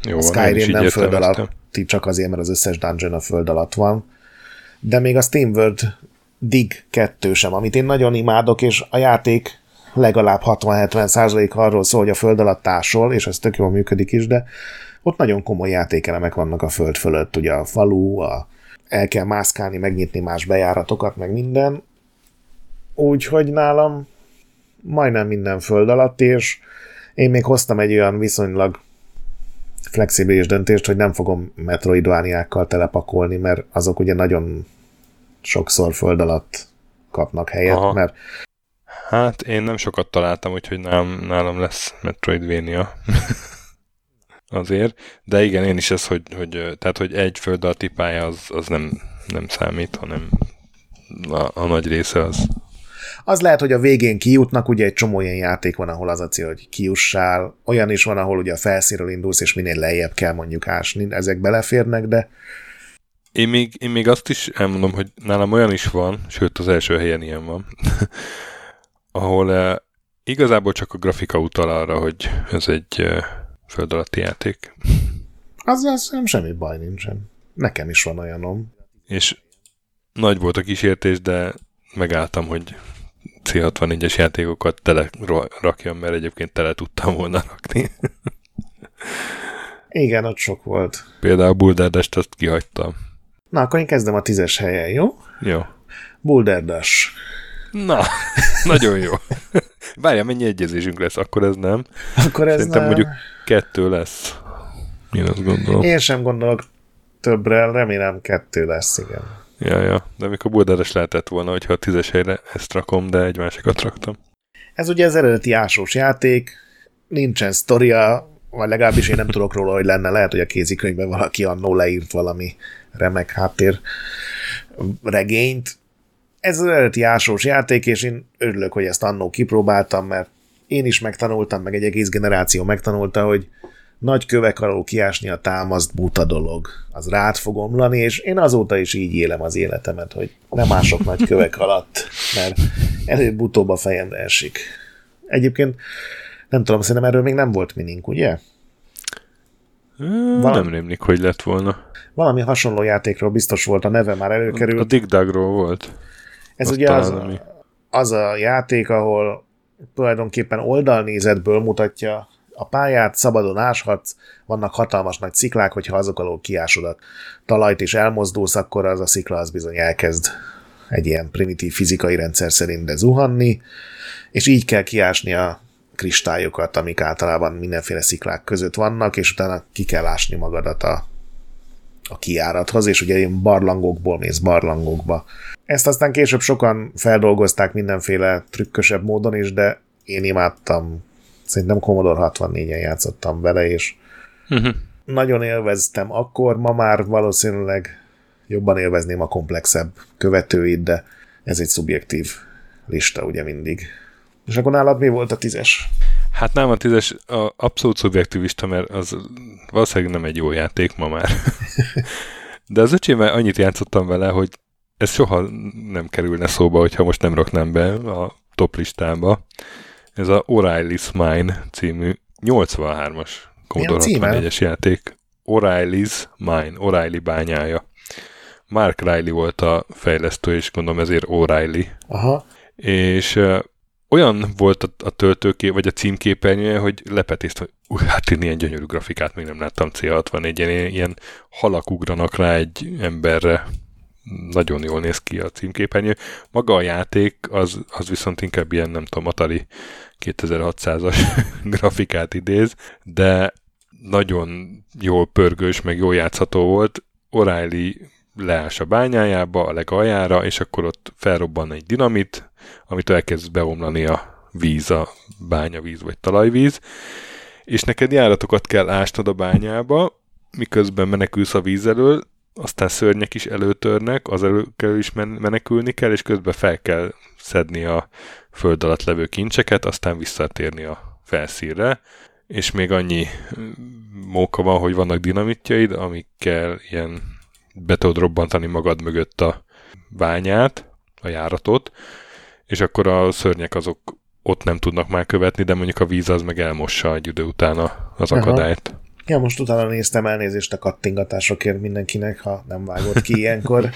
S2: Jó, a Skyrim nem föld alatti, csak azért, mert az összes dungeon a föld alatt van. De még a SteamWorld Dig 2 sem, amit én nagyon imádok, és a játék legalább 60-70 százalék arról szól, hogy a föld alatt tásol, és ez tök jól működik is, de ott nagyon komoly játékelemek vannak a föld fölött, ugye a falu, a, el kell mászkálni, megnyitni más bejáratokat, meg minden. Úgyhogy nálam majdnem minden föld alatt, és én még hoztam egy olyan viszonylag flexibilis döntést, hogy nem fogom metroidvániákkal telepakolni, mert azok ugye nagyon sokszor föld alatt kapnak helyet, Aha. mert
S1: Hát én nem sokat találtam, úgyhogy nálam, nálam lesz Metroidvania. Azért. De igen, én is ez, hogy, hogy, tehát, hogy egy föld alatti pálya az, az nem, nem számít, hanem a, a nagy része az,
S2: az lehet, hogy a végén kijutnak, ugye egy csomó ilyen játék van, ahol az a cél, hogy kiussál, olyan is van, ahol ugye a felszínről indulsz, és minél lejjebb kell mondjuk ásni, ezek beleférnek, de
S1: én még, én még azt is elmondom, hogy nálam olyan is van, sőt az első helyen ilyen van, ahol uh, igazából csak a grafika utal arra, hogy ez egy uh, föld alatti játék.
S2: Azzal nem semmi baj nincsen. Nekem is van olyanom.
S1: És nagy volt a kísértés, de megálltam, hogy C64-es játékokat tele rakjam, mert egyébként tele tudtam volna rakni.
S2: Igen, ott sok volt.
S1: Például a Bullderdest azt kihagytam.
S2: Na, akkor én kezdem a tízes helyen, jó?
S1: Jó.
S2: Bulderdas.
S1: Na, nagyon jó. Várjál, mennyi egyezésünk lesz? Akkor ez nem.
S2: Akkor ez
S1: Szerintem
S2: nem.
S1: mondjuk kettő lesz. Én azt gondolom.
S2: Én sem gondolok többre, remélem kettő lesz, igen.
S1: Ja, ja. De amikor buldáros lehetett volna, hogyha a tízes helyre ezt rakom, de egy másikat raktam.
S2: Ez ugye az eredeti ásós játék, nincsen sztoria, vagy legalábbis én nem tudok róla, hogy lenne. Lehet, hogy a kézikönyvben valaki annó leírt valami remek háttér regényt. Ez az eredeti ásós játék, és én örülök, hogy ezt annó kipróbáltam, mert én is megtanultam, meg egy egész generáció megtanulta, hogy nagy kövek alól kiásni a támaszt buta dolog. Az rád fog omlani, és én azóta is így élem az életemet, hogy nem ások nagy kövek alatt, mert előbb-utóbb a fejemre esik. Egyébként nem tudom, szerintem erről még nem volt minink, ugye?
S1: Valami. Nem rémlik, hogy lett volna.
S2: Valami hasonló játékról biztos volt, a neve már előkerült.
S1: A Dig Dugról volt.
S2: Ez Azt ugye az, ami... az a játék, ahol tulajdonképpen oldalnézetből mutatja a pályát, szabadon áshatsz, vannak hatalmas nagy sziklák, hogyha azok alól kiásod a talajt és elmozdulsz, akkor az a szikla az bizony elkezd egy ilyen primitív fizikai rendszer szerint de zuhanni, és így kell kiásni a kristályokat, amik általában mindenféle sziklák között vannak, és utána ki kell ásni magadat a, a kiárathoz, és ugye ilyen barlangokból mész barlangokba. Ezt aztán később sokan feldolgozták mindenféle trükkösebb módon is, de én imádtam. Szerintem Commodore 64-en játszottam vele, és uh-huh. nagyon élveztem akkor, ma már valószínűleg jobban élvezném a komplexebb követőit, de ez egy szubjektív lista ugye mindig. És akkor nálad mi volt a tízes?
S1: Hát nem a tízes a abszolút szubjektivista, mert az valószínűleg nem egy jó játék ma már. De az öcsémmel annyit játszottam vele, hogy ez soha nem kerülne szóba, hogyha most nem raknám be a top listába. Ez a O'Reilly's Mine című 83-as Commodore 64-es játék. O'Reilly's Mine, O'Reilly bányája. Mark Riley volt a fejlesztő, és gondolom ezért O'Reilly.
S2: Aha.
S1: És olyan volt a, a töltőké, vagy a címképernyője, hogy lepetészt, hogy uh, hát én ilyen gyönyörű grafikát még nem láttam C64, ilyen, ilyen halak ugranak rá egy emberre, nagyon jól néz ki a címképernyő. Maga a játék, az, az viszont inkább ilyen, nem tudom, Atari 2600-as grafikát idéz, de nagyon jól pörgős, meg jól játszható volt. O'Reilly leás a bányájába, a legaljára, és akkor ott felrobban egy dinamit, amit elkezd beomlani a víz, a bányavíz vagy talajvíz, és neked járatokat kell ásnod a bányába, miközben menekülsz a víz elől, aztán szörnyek is előtörnek, az elő kell is menekülni kell, és közben fel kell szedni a föld alatt levő kincseket, aztán visszatérni a felszínre, és még annyi móka van, hogy vannak dinamitjaid, amikkel ilyen be tudod robbantani magad mögött a bányát, a járatot, és akkor a szörnyek azok ott nem tudnak már követni, de mondjuk a víz az meg elmossa egy idő után az akadályt.
S2: Ja, most utána néztem elnézést a kattingatásokért mindenkinek, ha nem vágott ki ilyenkor.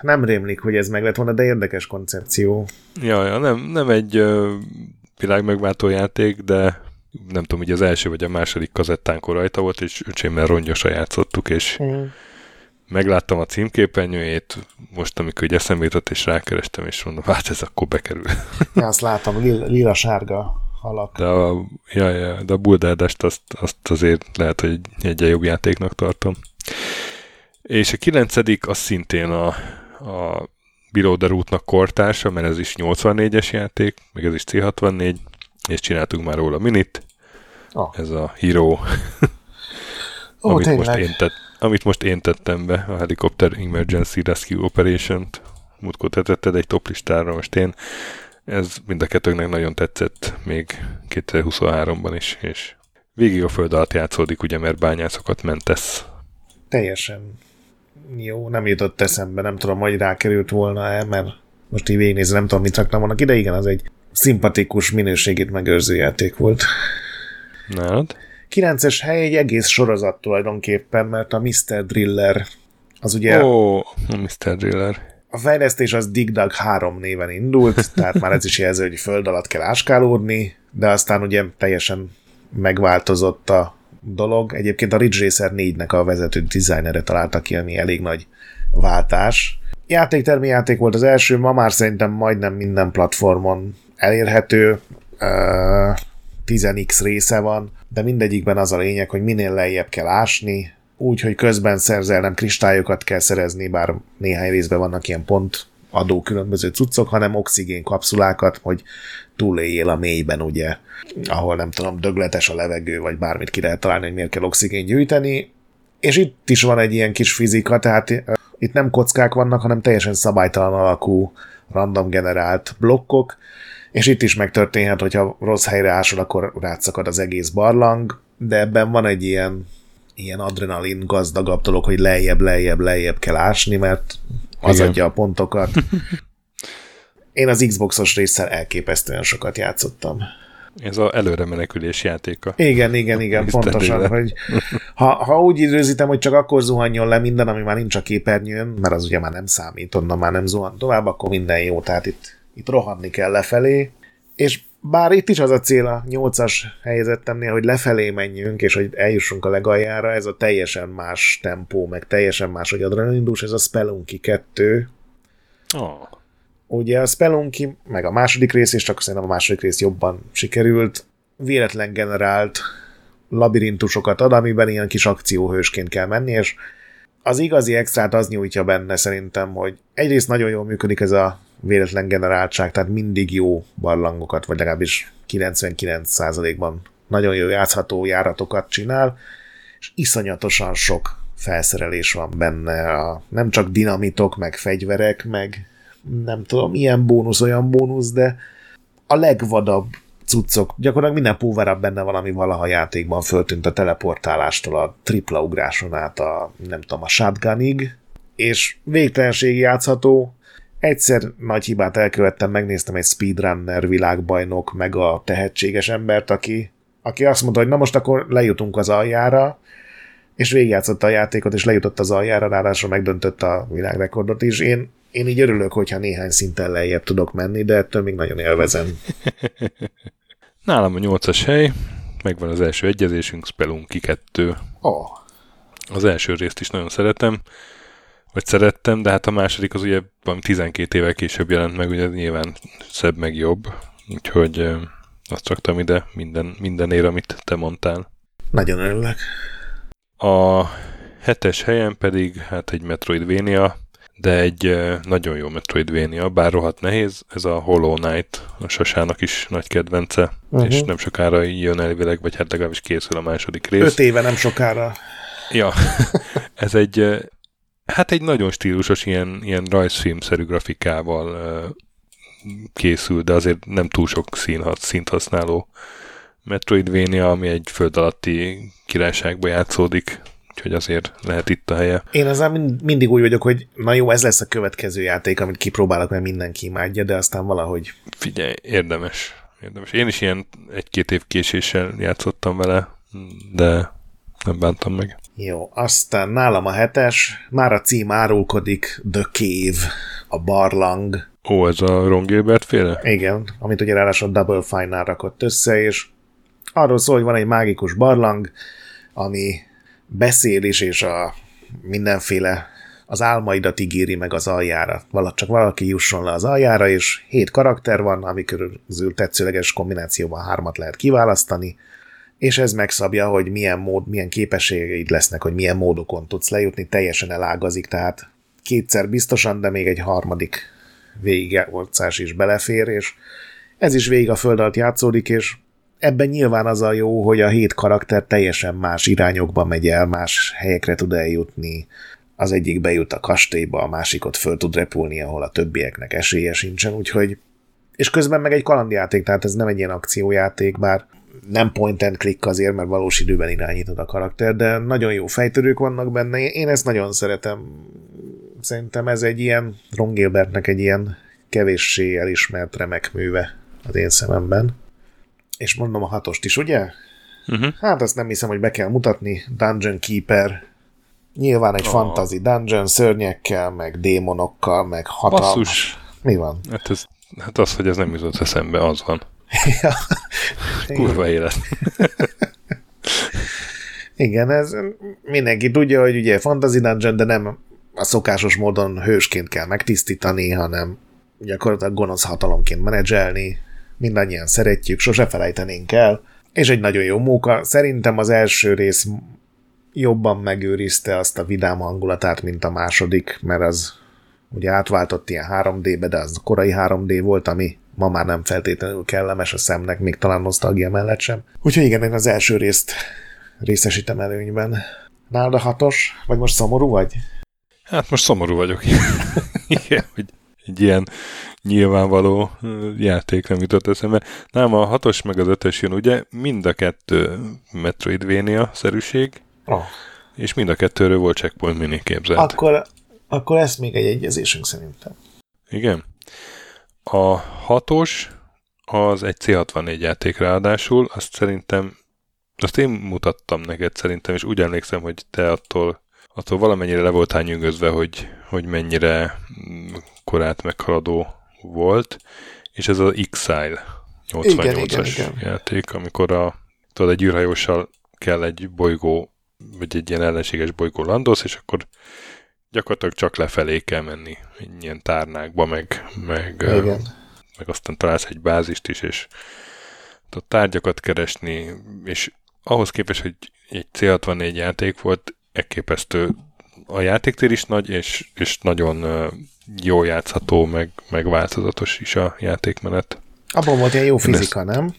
S2: Nem rémlik, hogy ez meg lett volna, de érdekes koncepció.
S1: Ja, ja nem, nem egy uh, világmegváltó játék, de nem tudom, hogy az első vagy a második kazettánkor rajta volt, és öcsémmel rongyosra játszottuk, és mm megláttam a címképernyőjét, most amikor egy eszembe jutott, és rákerestem, és mondom, hát ez akkor bekerül.
S2: Ja, azt látom, lila-sárga halak.
S1: De a, ja, ja, de a Bulldádest azt, azt azért lehet, hogy egy jobb játéknak tartom. És a kilencedik az szintén a, a Below the Root-nak kortársa, mert ez is 84-es játék, meg ez is C64, és csináltunk már róla minit. Oh. Ez a Hero, oh, amit tényleg. most én tett, amit most én tettem be, a Helicopter Emergency Rescue Operation-t, múltkor tetted egy top listára, most én ez mind a kettőnknek nagyon tetszett még 2023-ban is, és végig a föld alatt játszódik, ugye, mert bányászokat mentesz.
S2: Teljesen jó, nem jutott eszembe, nem tudom, hogy rákerült volna-e, mert most így végignézve nem tudom, mit raktam volna ide, igen, az egy szimpatikus minőségét megőrző játék volt.
S1: Nálad?
S2: 9-es hely egy egész sorozat tulajdonképpen, mert a Mr. Driller az ugye...
S1: Ó, oh, a Mr. Driller.
S2: A fejlesztés az Dig Dug 3 néven indult, tehát már ez is jelző, hogy föld alatt kell áskálódni, de aztán ugye teljesen megváltozott a dolog. Egyébként a Ridge Racer 4-nek a vezető designere találta ki, ami elég nagy váltás. játéktermi játék volt az első, ma már szerintem majdnem minden platformon elérhető. 10x része van, de mindegyikben az a lényeg, hogy minél lejjebb kell ásni, úgy, hogy közben szerzel, nem kristályokat kell szerezni, bár néhány részben vannak ilyen pont adó különböző cuccok, hanem oxigén kapszulákat, hogy túléljél a mélyben, ugye, ahol nem tudom, dögletes a levegő, vagy bármit ki lehet találni, hogy miért kell oxigén gyűjteni. És itt is van egy ilyen kis fizika, tehát itt nem kockák vannak, hanem teljesen szabálytalan alakú, random generált blokkok, és itt is megtörténhet, hogyha rossz helyre ásol, akkor rátszakad az egész barlang, de ebben van egy ilyen, ilyen adrenalin gazdagabb dolog, hogy lejjebb, lejjebb, lejjebb kell ásni, mert az Igen. adja a pontokat. Én az Xboxos résszel elképesztően sokat játszottam.
S1: Ez a előre menekülés játéka.
S2: Igen, igen, igen, pontosan, hogy ha, ha úgy időzítem, hogy csak akkor zuhanjon le minden, ami már nincs a képernyőn, mert az ugye már nem számít, onnan már nem zuhan tovább, akkor minden jó, tehát itt itt rohanni kell lefelé, és bár itt is az a cél a nyolcas helyzetemnél, hogy lefelé menjünk, és hogy eljussunk a legaljára, ez a teljesen más tempó, meg teljesen más, hogy adrenalinindus, ez a Spelunky 2. Oh. Ugye a Spelunky, meg a második rész, és csak szerintem a második rész jobban sikerült, véletlen generált labirintusokat ad, amiben ilyen kis akcióhősként kell menni, és az igazi extrát az nyújtja benne szerintem, hogy egyrészt nagyon jól működik ez a véletlen generáltság, tehát mindig jó barlangokat, vagy legalábbis 99%-ban nagyon jó játszható járatokat csinál, és iszonyatosan sok felszerelés van benne, a, nem csak dinamitok, meg fegyverek, meg nem tudom, ilyen bónusz, olyan bónusz, de a legvadabb cuccok, gyakorlatilag minden power benne valami valaha játékban föltűnt a teleportálástól a tripla ugráson át a, nem tudom, a shotgunig, és végtelenség játszható, Egyszer nagy hibát elkövettem, megnéztem egy speedrunner világbajnok, meg a tehetséges embert, aki, aki azt mondta, hogy na most akkor lejutunk az aljára, és végigjátszotta a játékot, és lejutott az aljára, ráadásul megdöntött a világrekordot is. Én, én így örülök, hogyha néhány szinten lejjebb tudok menni, de ettől még nagyon élvezem.
S1: Nálam a nyolcas hely, megvan az első egyezésünk, Spelunky 2.
S2: Oh.
S1: Az első részt is nagyon szeretem vagy szerettem, de hát a második az ugye valami 12 évvel később jelent meg, ugye nyilván szebb meg jobb, úgyhogy azt raktam ide minden, mindenért, amit te mondtál.
S2: Nagyon örülök.
S1: A hetes helyen pedig hát egy Metroidvania, de egy nagyon jó Metroidvania, bár rohadt nehéz, ez a Hollow Knight, a Sasának is nagy kedvence, uh-huh. és nem sokára jön elvileg, vagy hát legalábbis készül a második rész.
S2: Öt éve nem sokára.
S1: Ja, ez egy Hát egy nagyon stílusos, ilyen, ilyen rajzfilmszerű grafikával uh, készül, de azért nem túl sok színhat, szint használó Metroidvania, ami egy föld alatti királyságba játszódik, úgyhogy azért lehet itt a helye.
S2: Én ezzel mind, mindig úgy vagyok, hogy na jó, ez lesz a következő játék, amit kipróbálok, mert mindenki imádja, de aztán valahogy...
S1: Figyelj, érdemes. érdemes. Én is ilyen egy-két év késéssel játszottam vele, de nem bántam meg.
S2: Jó, aztán nálam a hetes, már a cím árulkodik, The Cave, a barlang.
S1: Ó, ez a Ron Gilbert féle?
S2: Igen, amit ugye ráadásul Double Fine-nál rakott össze, és arról szól, hogy van egy mágikus barlang, ami beszél is, és a mindenféle az álmaidat ígéri meg az aljára. Vala, csak valaki jusson le az aljára, és hét karakter van, ami közül tetszőleges kombinációban hármat lehet kiválasztani, és ez megszabja, hogy milyen mód, milyen képességeid lesznek, hogy milyen módokon tudsz lejutni, teljesen elágazik, tehát kétszer biztosan, de még egy harmadik végigolcás is belefér, és ez is végig a föld alatt játszódik, és ebben nyilván az a jó, hogy a hét karakter teljesen más irányokba megy el, más helyekre tud eljutni, az egyik bejut a kastélyba, a másikot föl tud repülni, ahol a többieknek esélye sincsen, úgyhogy és közben meg egy kalandjáték, tehát ez nem egy ilyen akciójáték, bár nem point and click azért, mert valós időben irányítod a karakter, de nagyon jó fejtörők vannak benne, én ezt nagyon szeretem. Szerintem ez egy ilyen, Ron Gilbertnek egy ilyen kevéssé elismert remek műve az én szememben. És mondom a hatost is, ugye? Uh-huh. Hát azt nem hiszem, hogy be kell mutatni. Dungeon Keeper. Nyilván egy oh. fantasy dungeon szörnyekkel, meg démonokkal, meg hatalmas. Basszus. Mi van?
S1: Hát, ez, hát az, hogy ez nem jutott eszembe, az van. Ja. Kurva élet.
S2: Igen, ez mindenki tudja, hogy ugye Fantasy Dungeon, de nem a szokásos módon hősként kell megtisztítani, hanem gyakorlatilag gonosz hatalomként menedzselni, mindannyian szeretjük, sose felejtenénk el, és egy nagyon jó móka. Szerintem az első rész jobban megőrizte azt a vidám hangulatát, mint a második, mert az ugye átváltott ilyen 3D-be, de az korai 3D volt, ami ma már nem feltétlenül kellemes a szemnek, még talán nosztalgia mellett sem. Úgyhogy igen, én az első részt részesítem előnyben. Nálad a hatos? Vagy most szomorú vagy?
S1: Hát most szomorú vagyok. igen, hogy egy ilyen nyilvánvaló játék nem jutott eszembe. Nem, a hatos meg az ötös jön, ugye mind a kettő Metroidvania-szerűség, oh. és mind a kettőről volt checkpoint mini képzelt.
S2: Akkor, akkor ez még egy egyezésünk szerintem.
S1: Igen. A hatos az egy C64 játék ráadásul, azt szerintem, azt én mutattam neked szerintem, és úgy emlékszem, hogy te attól, attól valamennyire le voltál nyűgözve, hogy, hogy mennyire korát meghaladó volt, és ez az Exile 88-as játék, amikor a, tudod, egy űrhajóssal kell egy bolygó, vagy egy ilyen ellenséges bolygó landosz, és akkor gyakorlatilag csak lefelé kell menni, ilyen tárnákba, meg, meg, Igen. meg aztán találsz egy bázist is, és a tárgyakat keresni, és ahhoz képest, hogy egy C64 játék volt, elképesztő a játéktér is nagy, és, és nagyon jó játszható, meg, meg változatos is a játékmenet.
S2: Abban volt ilyen jó fizika, nem?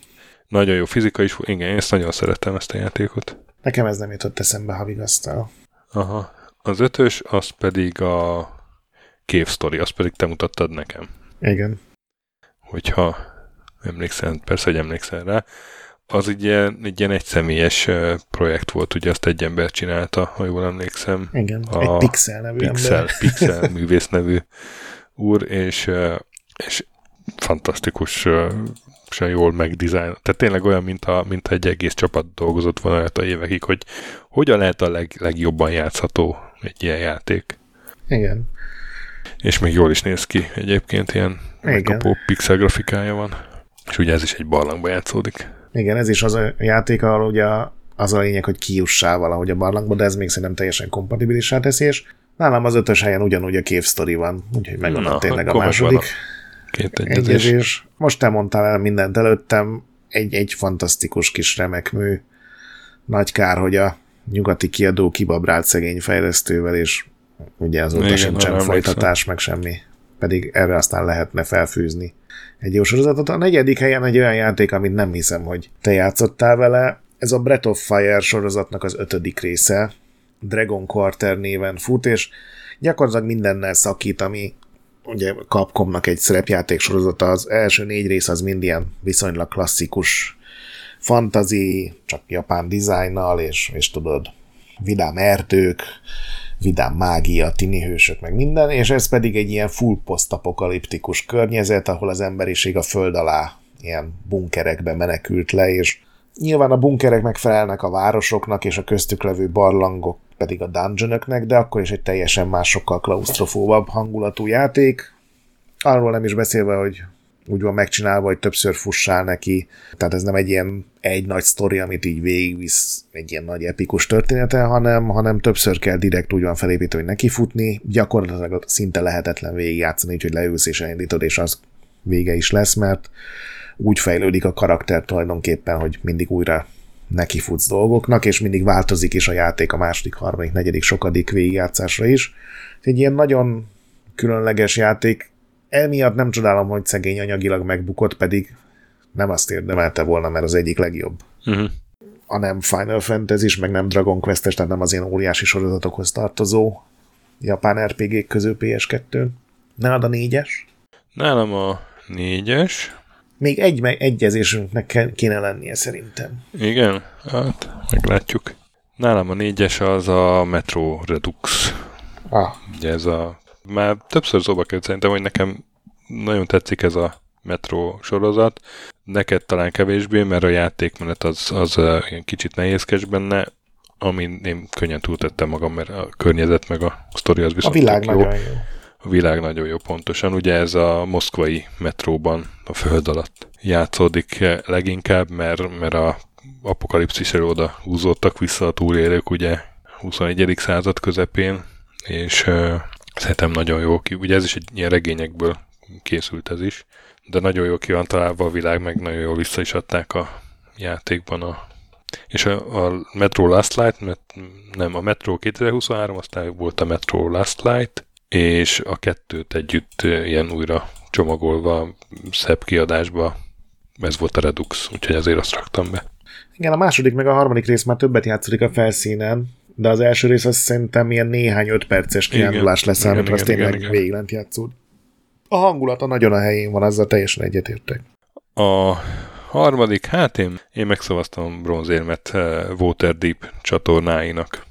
S1: Nagyon jó fizika is, igen, én ezt nagyon szerettem ezt a játékot.
S2: Nekem ez nem jutott eszembe, ha vigasztal.
S1: Aha. Az ötös, az pedig a Cave Story, azt pedig te mutattad nekem.
S2: Igen.
S1: Hogyha emlékszel, persze, hogy emlékszel rá. Az egy ilyen, egy ilyen egyszemélyes projekt volt, ugye azt egy ember csinálta, ha jól emlékszem.
S2: Igen, a egy Pixel nevű
S1: Pixel, ember. Pixel művész nevű úr, és, és fantasztikus jól megdizájn. Tehát tényleg olyan, mint, a, mint egy egész csapat dolgozott volna a évekig, hogy hogyan lehet a leg, legjobban játszható egy ilyen játék.
S2: Igen.
S1: És még jól is néz ki egyébként, ilyen megkapó pixel grafikája van. És ugye ez is egy barlangba játszódik.
S2: Igen, ez is az a játék, ahol ugye az a lényeg, hogy kiussál valahogy a barlangba, de ez még szerintem teljesen kompatibilissá teszi, és nálam az ötös helyen ugyanúgy a Cave Story van, úgyhogy megvan tényleg a második.
S1: Két egyezés. egyezés.
S2: Most te mondtál el mindent előttem, egy, egy fantasztikus kis remek mű. Nagy kár, hogy a nyugati kiadó kibabrált szegény fejlesztővel, és ugye azóta Igen, sincsen folytatás, meg semmi. Pedig erre aztán lehetne felfűzni egy jó sorozatot. A negyedik helyen egy olyan játék, amit nem hiszem, hogy te játszottál vele. Ez a Breath of Fire sorozatnak az ötödik része. Dragon Quarter néven fut, és gyakorlatilag mindennel szakít, ami ugye Capcomnak egy szerepjáték sorozata, az első négy rész az mind ilyen viszonylag klasszikus fantazi, csak japán dizájnnal, és, és tudod, vidám erdők, vidám mágia, tini hősök, meg minden, és ez pedig egy ilyen full posztapokaliptikus környezet, ahol az emberiség a föld alá ilyen bunkerekbe menekült le, és nyilván a bunkerek megfelelnek a városoknak, és a köztük levő barlangok pedig a dungeonöknek, de akkor is egy teljesen más, sokkal klaustrofóbabb hangulatú játék. Arról nem is beszélve, hogy úgy van megcsinálva, hogy többször fussál neki, tehát ez nem egy ilyen egy nagy sztori, amit így végigvisz egy ilyen nagy epikus története, hanem, hanem többször kell direkt úgy van felépíteni, hogy neki futni, gyakorlatilag szinte lehetetlen végigjátszani, úgyhogy leülsz és elindítod, és az vége is lesz, mert úgy fejlődik a karakter tulajdonképpen, hogy mindig újra neki futsz dolgoknak, és mindig változik is a játék a második, harmadik, negyedik, sokadik végigjátszásra is. Egy ilyen nagyon különleges játék, emiatt nem csodálom, hogy szegény anyagilag megbukott, pedig nem azt érdemelte volna, mert az egyik legjobb. Uh-huh. A nem Final fantasy meg nem Dragon Quest-es, tehát nem az ilyen óriási sorozatokhoz tartozó japán RPG-k közül PS2-n. Nálad a négyes?
S1: Nálam a négyes.
S2: Még egy egyezésünknek kéne lennie szerintem.
S1: Igen, hát meglátjuk. Nálam a négyes az a Metro Redux. Ah. Ugye ez a már többször szóba került szerintem, hogy nekem nagyon tetszik ez a Metro sorozat. Neked talán kevésbé, mert a játékmenet az, az uh, ilyen kicsit nehézkes benne, amin én könnyen túltettem magam, mert a környezet meg a sztori az viszont
S2: A világ jó. nagyon jó.
S1: A világ nagyon jó, pontosan. Ugye ez a moszkvai metróban, a föld alatt játszódik leginkább, mert, mert a apokalipszisről oda húzódtak vissza a túlélők, ugye 21. század közepén, és szerintem nagyon jó ki. Ugye ez is egy ilyen regényekből készült ez is, de nagyon jó ki van találva a világ, meg nagyon jól vissza is adták a játékban a és a, a Metro Last Light, mert nem, a Metro 2023, aztán volt a Metro Last Light, és a kettőt együtt ilyen újra csomagolva, szebb kiadásba, ez volt a Redux, úgyhogy azért azt raktam be.
S2: Igen, a második meg a harmadik rész már többet játszik a felszínen, de az első rész azt szerintem ilyen néhány öt perces kiállulás lesz, amikor az tényleg végig lent játszód. A hangulata nagyon a helyén van, azzal teljesen egyetértek.
S1: A harmadik, hát én, én megszavaztam bronzérmet uh, Waterdeep csatornáinak.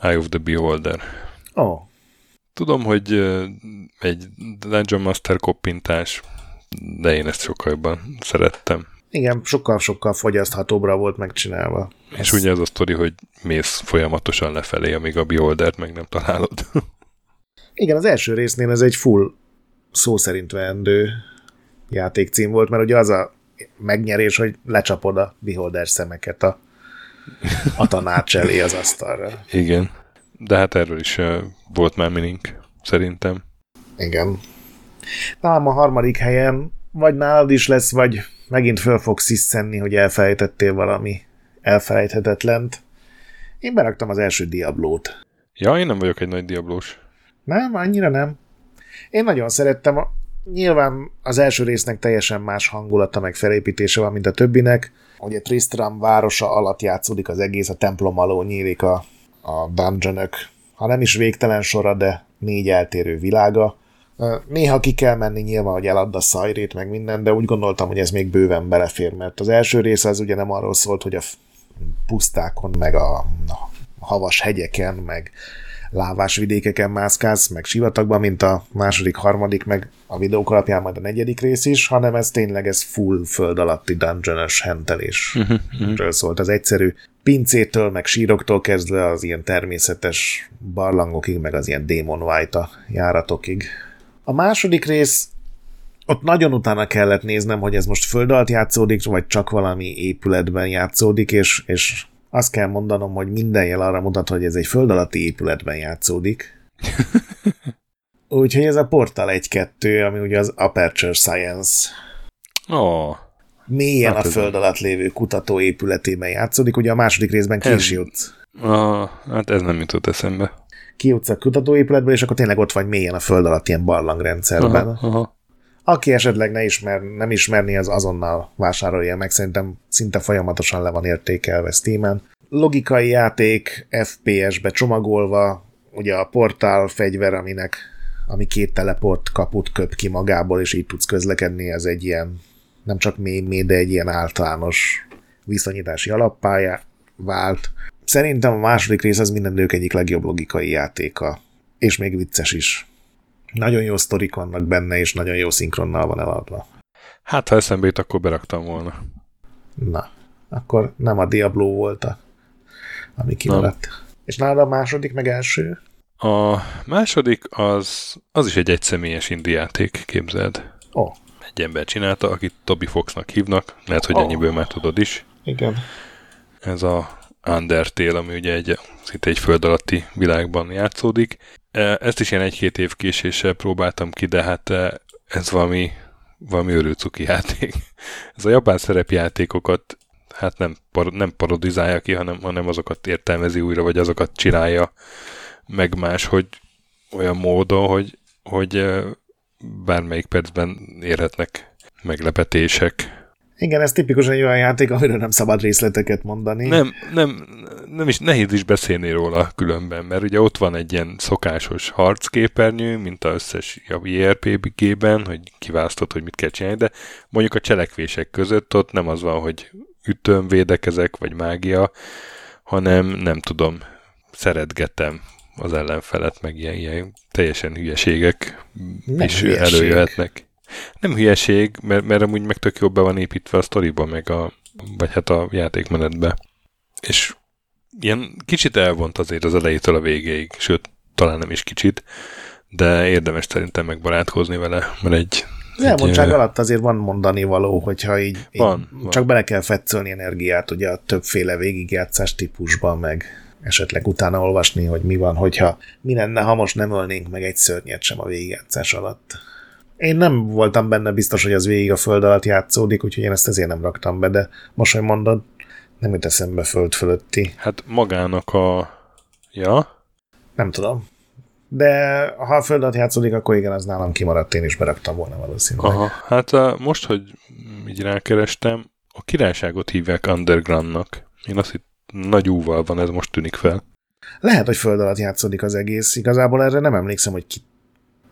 S1: Eye of the Beholder.
S2: Oh.
S1: Tudom, hogy uh, egy Dungeon Master koppintás, de én ezt sokkal jobban szerettem.
S2: Igen, sokkal-sokkal fogyaszthatóbbra volt megcsinálva.
S1: És ez... ugye az a sztori, hogy mész folyamatosan lefelé, amíg a Beholdert meg nem találod.
S2: Igen, az első résznél ez egy full szó szerint vendő játékcím volt, mert ugye az a megnyerés, hogy lecsapod a beholder szemeket a, a tanács elé az asztalra.
S1: Igen, de hát erről is uh, volt már minink, szerintem.
S2: Igen. Nálam a harmadik helyen vagy nálad is lesz, vagy megint föl fogsz sziszenni, hogy elfelejtettél valami elfelejthetetlent. Én beraktam az első Diablót.
S1: Ja, én nem vagyok egy nagy Diablós.
S2: Nem, annyira nem. Én nagyon szerettem. Nyilván az első résznek teljesen más hangulata, meg felépítése van, mint a többinek. Ugye Tristram városa alatt játszódik az egész, a templom alól nyílik a, a dungeonök. Ha nem is végtelen sora, de négy eltérő világa. Néha ki kell menni nyilván, hogy eladd a szajrét, meg minden, de úgy gondoltam, hogy ez még bőven belefér, mert az első rész az ugye nem arról szólt, hogy a pusztákon, meg a havas hegyeken, meg lávás vidékeken mászkálsz, meg sivatagban, mint a második, harmadik, meg a videók alapján majd a negyedik rész is, hanem ez tényleg ez full föld alatti dungeonos hentelésről uh-huh, szólt. Az egyszerű pincétől, meg síroktól kezdve az ilyen természetes barlangokig, meg az ilyen Demon White járatokig. A második rész ott nagyon utána kellett néznem, hogy ez most föld alatt játszódik, vagy csak valami épületben játszódik, és, és azt kell mondanom, hogy minden jel arra mutat, hogy ez egy föld alatti épületben játszódik. Úgyhogy ez a Portal 1-2, ami ugye az Aperture Science.
S1: Oh.
S2: Mélyen hát a föld alatt lévő kutató épületében játszódik. Ugye a második részben jutsz.
S1: Ah, hát ez nem jutott eszembe.
S2: Kijutsz a kutatóépületből, és akkor tényleg ott vagy mélyen a föld alatt ilyen barlangrendszerben. Aha, aha. Aki esetleg ne ismer, nem ismerni, az azonnal vásárolja meg, szerintem szinte folyamatosan le van értékelve Steam-en. Logikai játék, FPS-be csomagolva, ugye a portál fegyver, aminek ami két teleport kaput köp ki magából, és így tudsz közlekedni, ez egy ilyen nem csak mély, de egy ilyen általános viszonyítási alappályá vált. Szerintem a második rész az minden nők egyik legjobb logikai játéka, és még vicces is. Nagyon jó sztorik vannak benne, és nagyon jó szinkronnal van eladva.
S1: Hát, ha eszembe jut, akkor beraktam volna.
S2: Na, akkor nem a Diablo volt a, ami kimaradt. Nem. És nálad a második, meg első?
S1: A második az, az is egy egyszemélyes indi játék, képzeld.
S2: Oh.
S1: Egy ember csinálta, akit Toby Foxnak hívnak, lehet, hogy oh. ennyiből már tudod is.
S2: Igen.
S1: Ez a Undertale, ami ugye egy, szinte egy föld alatti világban játszódik. E, ezt is ilyen egy-két év késéssel próbáltam ki, de hát e, ez valami, valami örülcuki játék. Ez a japán szerepjátékokat hát nem, par, nem parodizálja ki, hanem, hanem azokat értelmezi újra, vagy azokat csinálja meg más, hogy olyan módon, hogy, hogy e, bármelyik percben érhetnek meglepetések,
S2: igen, ez tipikusan egy olyan játék, amiről nem szabad részleteket mondani.
S1: Nem, nem, nem is nehéz is beszélni róla különben, mert ugye ott van egy ilyen szokásos harcképernyő, mint az összes JRPG-ben, hogy kiválasztod, hogy mit kell csinálni, de mondjuk a cselekvések között ott nem az van, hogy ütöm, védekezek, vagy mágia, hanem nem tudom, szeretgetem az ellenfelet, meg ilyen, ilyen teljesen hülyeségek nem is hülyeség. előjöhetnek. Nem hülyeség, mert, mert amúgy meg tök jobb be van építve a sztoriba, meg a, vagy hát a játékmenetbe. És ilyen kicsit elvont azért az elejétől a végéig, sőt, talán nem is kicsit, de érdemes szerintem megbarátkozni vele, mert egy
S2: az elmondtság egy, alatt azért van mondani való, hogyha így, van, így van. csak bele kell fetszölni energiát, ugye a többféle végigjátszás típusban, meg esetleg utána olvasni, hogy mi van, hogyha mi lenne, ha most nem ölnénk meg egy szörnyet sem a végigjátszás alatt. Én nem voltam benne biztos, hogy az végig a föld alatt játszódik, úgyhogy én ezt ezért nem raktam be, de most, hogy mondod, nem jut eszembe föld fölötti.
S1: Hát magának a... Ja?
S2: Nem tudom. De ha a föld alatt játszódik, akkor igen, az nálam kimaradt, én is beraktam volna valószínűleg. Aha,
S1: hát most, hogy így rákerestem, a királyságot hívják Undergroundnak. Én azt itt nagy úval van, ez most tűnik fel.
S2: Lehet, hogy föld alatt játszódik az egész. Igazából erre nem emlékszem, hogy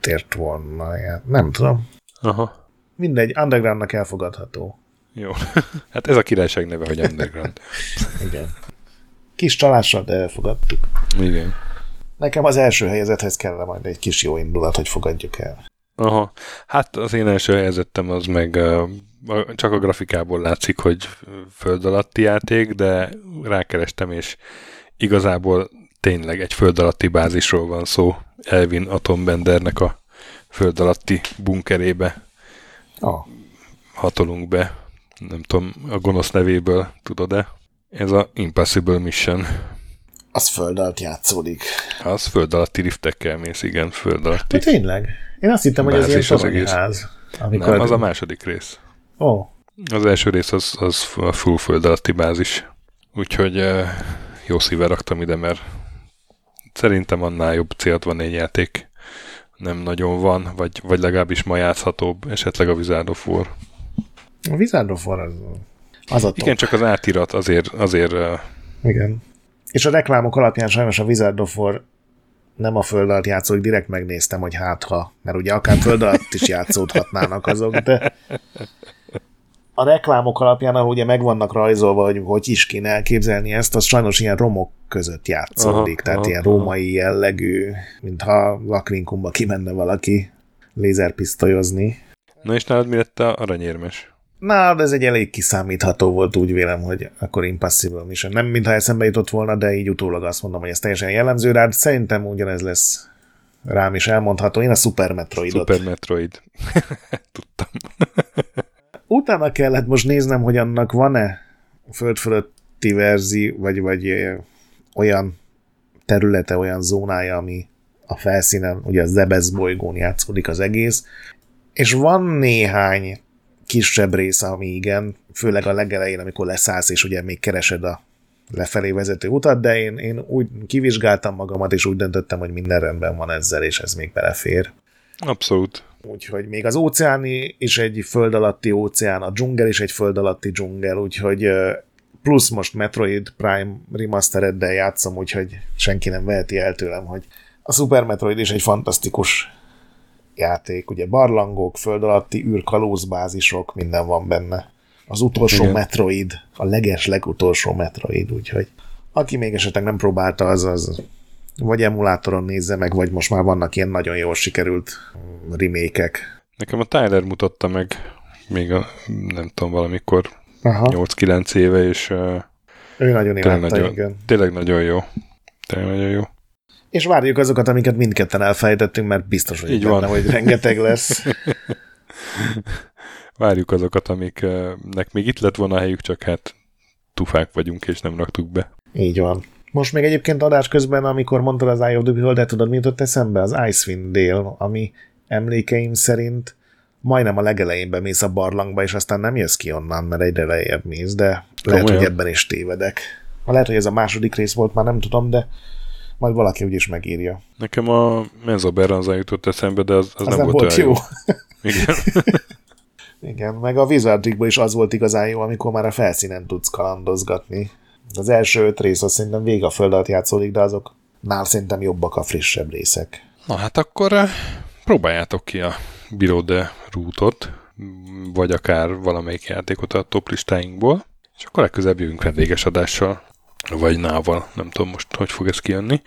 S2: kitért volna. Nem tudom.
S1: Aha.
S2: Mindegy, Undergroundnak elfogadható.
S1: Jó. hát ez a királyság neve, hogy Underground.
S2: Igen. Kis csalással, de elfogadtuk.
S1: Igen.
S2: Nekem az első helyezethez kell majd egy kis jó indulat, hogy fogadjuk el.
S1: Aha. Hát az én első helyezettem az meg uh, csak a grafikából látszik, hogy föld alatti játék, de rákerestem, és igazából tényleg egy föld alatti bázisról van szó. Elvin Atombendernek a föld alatti bunkerébe
S2: oh.
S1: hatolunk be. Nem tudom, a gonosz nevéből tudod-e? Ez a Impossible Mission.
S2: Az föld alatt játszódik.
S1: Az föld alatti riftekkel mész, igen, föld alatti.
S2: De tényleg? Én azt hittem, hogy ez ilyen az egész. ház.
S1: Amikor Nem, az a második rész.
S2: Ó. Oh.
S1: Az első rész az, az a full föld alatti bázis. Úgyhogy uh, jó szíve raktam ide, mert szerintem annál jobb célt van egy játék. Nem nagyon van, vagy, vagy legalábbis ma játszhatóbb, esetleg a Wizard of War.
S2: A Wizard of War az, az a top.
S1: Igen, csak az átirat azért... azért
S2: Igen. És a reklámok alapján sajnos a Wizard of War nem a föld alatt játszódik, direkt megnéztem, hogy hát ha, mert ugye akár föld alatt is játszódhatnának azok, de a reklámok alapján, ahol ugye meg vannak rajzolva, hogy hogy is kéne elképzelni ezt, az sajnos ilyen romok között játszódik, aha, tehát aha, ilyen római jellegű, mintha lakrinkumba kimenne valaki lézerpisztolyozni.
S1: Na és nálad mi lett a aranyérmes?
S2: Na, de ez egy elég kiszámítható volt, úgy vélem, hogy akkor Impossible Mission. Nem mintha eszembe jutott volna, de így utólag azt mondom, hogy ez teljesen jellemző rád. Szerintem ugyanez lesz rám is elmondható. Én a Super Metroidot.
S1: Super Metroid. Tudtam.
S2: Utána kellett most néznem, hogy annak van-e föld fölötti verzi, vagy, vagy olyan területe, olyan zónája, ami a felszínen, ugye a Zebez bolygón játszódik az egész, és van néhány kisebb része, ami igen, főleg a legelején, amikor leszállsz, és ugye még keresed a lefelé vezető utat, de én, én úgy kivizsgáltam magamat, és úgy döntöttem, hogy minden rendben van ezzel, és ez még belefér.
S1: Abszolút.
S2: Úgyhogy még az óceáni is egy föld alatti óceán, a dzsungel is egy föld alatti dzsungel, úgyhogy plusz most Metroid Prime remastereddel játszom, úgyhogy senki nem veheti el tőlem, hogy a Super Metroid is egy fantasztikus játék, ugye barlangok, föld alatti űrkalózbázisok, minden van benne. Az utolsó Igen. Metroid, a leges legutolsó Metroid, úgyhogy aki még esetleg nem próbálta, az, az vagy emulátoron nézze meg, vagy most már vannak ilyen nagyon jól sikerült remékek.
S1: Nekem a Tyler mutatta meg még a, nem tudom, valamikor 8-9 éve, és
S2: ő nagyon imádta, nagyon, igen.
S1: Tényleg nagyon jó. Tényleg nagyon jó.
S2: És várjuk azokat, amiket mindketten elfejtettünk, mert biztos, hogy Így benne, van. hogy rengeteg lesz.
S1: várjuk azokat, amiknek még itt lett volna a helyük, csak hát tufák vagyunk, és nem raktuk be.
S2: Így van. Most még egyébként adás közben, amikor mondtad az Eye of the Beholder, tudod, mi jutott eszembe? Az Icewind Dale, ami emlékeim szerint majdnem a legelején bemész a barlangba, és aztán nem jössz ki onnan, mert egyre lejjebb mész, de lehet, Komolyan. hogy ebben is tévedek. Lehet, hogy ez a második rész volt, már nem tudom, de majd valaki úgyis megírja.
S1: Nekem a Menzo Berranza jutott eszembe, de az, az, az nem, nem volt,
S2: volt jó. jó. Igen. Igen, meg a Wizardrikban is az volt igazán jó, amikor már a felszínen tudsz kalandozgatni. Az első öt rész azt szerintem vég a föld alatt játszódik, de azok már szerintem jobbak a frissebb részek.
S1: Na hát akkor eh, próbáljátok ki a Below the vagy akár valamelyik játékot a top listáinkból, és akkor legközelebb jövünk vendéges adással, vagy nával, nem tudom most, hogy fog ez kijönni.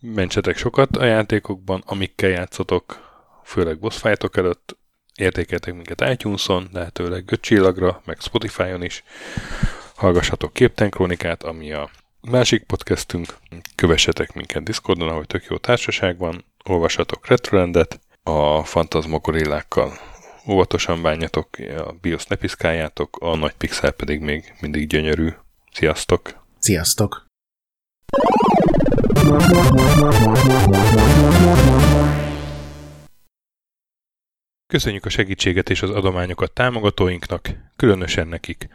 S1: Mentsetek sokat a játékokban, amikkel játszotok, főleg boss fightok előtt, értékeltek minket iTunes-on, lehetőleg 5 csillagra, meg Spotify-on is, hallgassatok Képten Krónikát, ami a másik podcastünk, kövessetek minket Discordon, ahogy tök jó társaság van, olvassatok Retrolandet, a fantazmokorillákkal óvatosan bánjatok, a BIOS ne piszkáljátok, a nagy pixel pedig még mindig gyönyörű. Sziasztok!
S2: Sziasztok!
S1: Köszönjük a segítséget és az adományokat támogatóinknak, különösen nekik.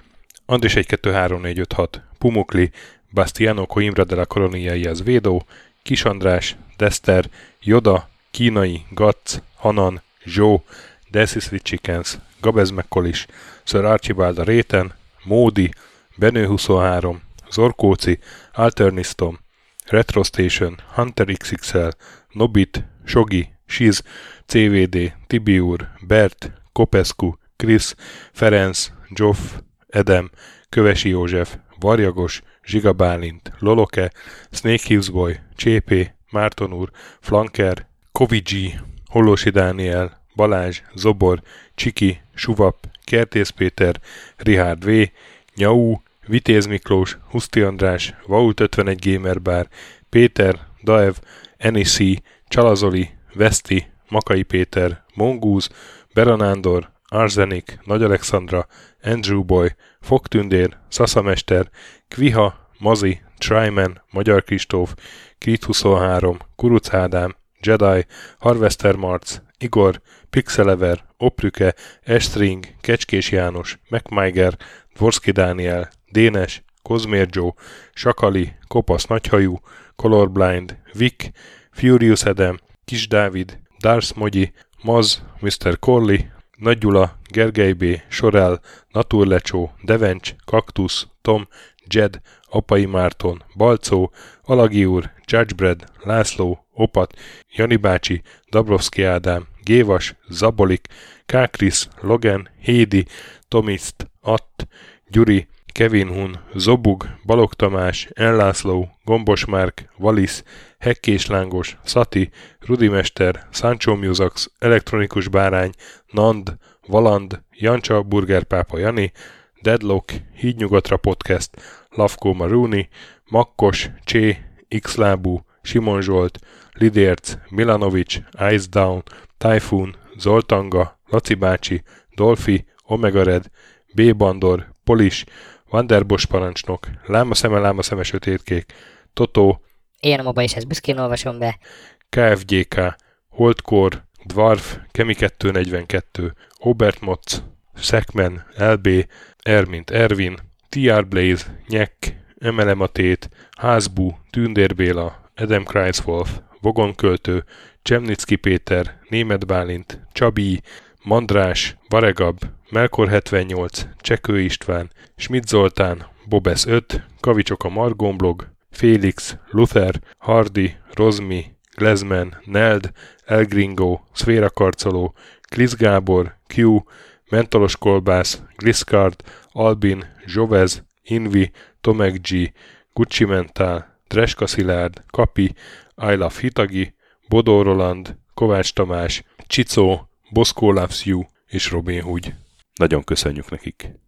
S1: Andris 123456, Pumukli, Bastiano Coimbra de la Coloniaias Védó, Kis András, Dester, Joda, Kínai, Gatz, Hanan, Zsó, Desis with Chickens, Gabez McCollis, Sir Archibald Réten, Módi, Benő 23, Zorkóci, Alternistom, Retro Station, Hunter XXL, Nobit, Sogi, Siz, CVD, Tibiur, Bert, Kopescu, Krisz, Ferenc, Zsoff, Edem, Kövesi József, Varjagos, Zsiga Bálint, Loloke, Snake Hills Boy, Csépé, Márton úr, Flanker, Kovicsi, Hollósi Dániel, Balázs, Zobor, Csiki, Suvap, Kertész Péter, Rihárd V, Nyau, Vitéz Miklós, Huszti András, Vaut 51 Gamer Péter, Daev, Enisi, Csalazoli, Veszti, Makai Péter, Mongúz, Beranándor, Arzenik, Nagy Alexandra, Andrew Boy, Fogtündér, Szaszamester, Kviha, Mazi, Tryman, Magyar Kristóf, Krit 23, Kuruc Ádám, Jedi, Harvester Marc, Igor, Pixelever, Oprüke, Estring, Kecskés János, MacMiger, Dvorski Dániel, Dénes, Kozmér Joe, Sakali, Kopasz Nagyhajú, Colorblind, Vic, Furious Edem, Kis Dávid, Dars Mogyi, Maz, Mr. Corley, Nagy Gyula, Gergely B., Sorel, Naturlecsó, Devencs, Kaktusz, Tom, Jed, Apai Márton, Balcó, Alagi úr, Judgebred, László, Opat, Jani bácsi, Dabrowski Ádám, Gévas, Zabolik, Kákris, Logan, Hédi, Tomiszt, Att, Gyuri, Kevin Hun, Zobug, Balog Tamás, Enlászló, Gombos Márk, Valisz, Hekkés Lángos, Szati, Rudimester, Sancho Musax, Elektronikus Bárány, Nand, Valand, Jancsa, Burgerpápa Jani, Deadlock, Hídnyugatra Podcast, Lavko Maruni, Makkos, Csé, Xlábú, Simon Zsolt, Lidérc, Milanovic, Ice Down, Typhoon, Zoltanga, Laci bácsi, Dolfi, Omega Red, B. Bandor, Polis, Vanderbos parancsnok, Láma szeme, láma szeme sötétkék, Totó,
S3: Ilyen a is ezt büszkén olvasom be.
S1: KFGK, Holdkor, Dwarf, Kemi 242, Obert Motz, Szekmen, LB, Ermint Ervin, TR Blaze, Nyek, Emelem a Tét, Házbú, Tündér Béla, Adam Kreiswolf, Vogonköltő, Csemnicki Péter, Német Bálint, Csabi, Mandrás, Varegab, Melkor 78, Csekő István, Schmidt Zoltán, Bobesz 5, Kavicsok a Margomblog, Félix, Luther, Hardy, Rozmi, Glezman, Neld, Elgringo, Szféra Karcoló, Glisz Gábor, Q, Mentolos Kolbász, Gliscard, Albin, Zsovez, Invi, Tomek G, Gucci Mentál, Dreska Szilárd, Kapi, I Love Hitagi, Bodó Roland, Kovács Tamás, Csicó, Boszkó Loves You és Robin Hood. Nagyon köszönjük nekik!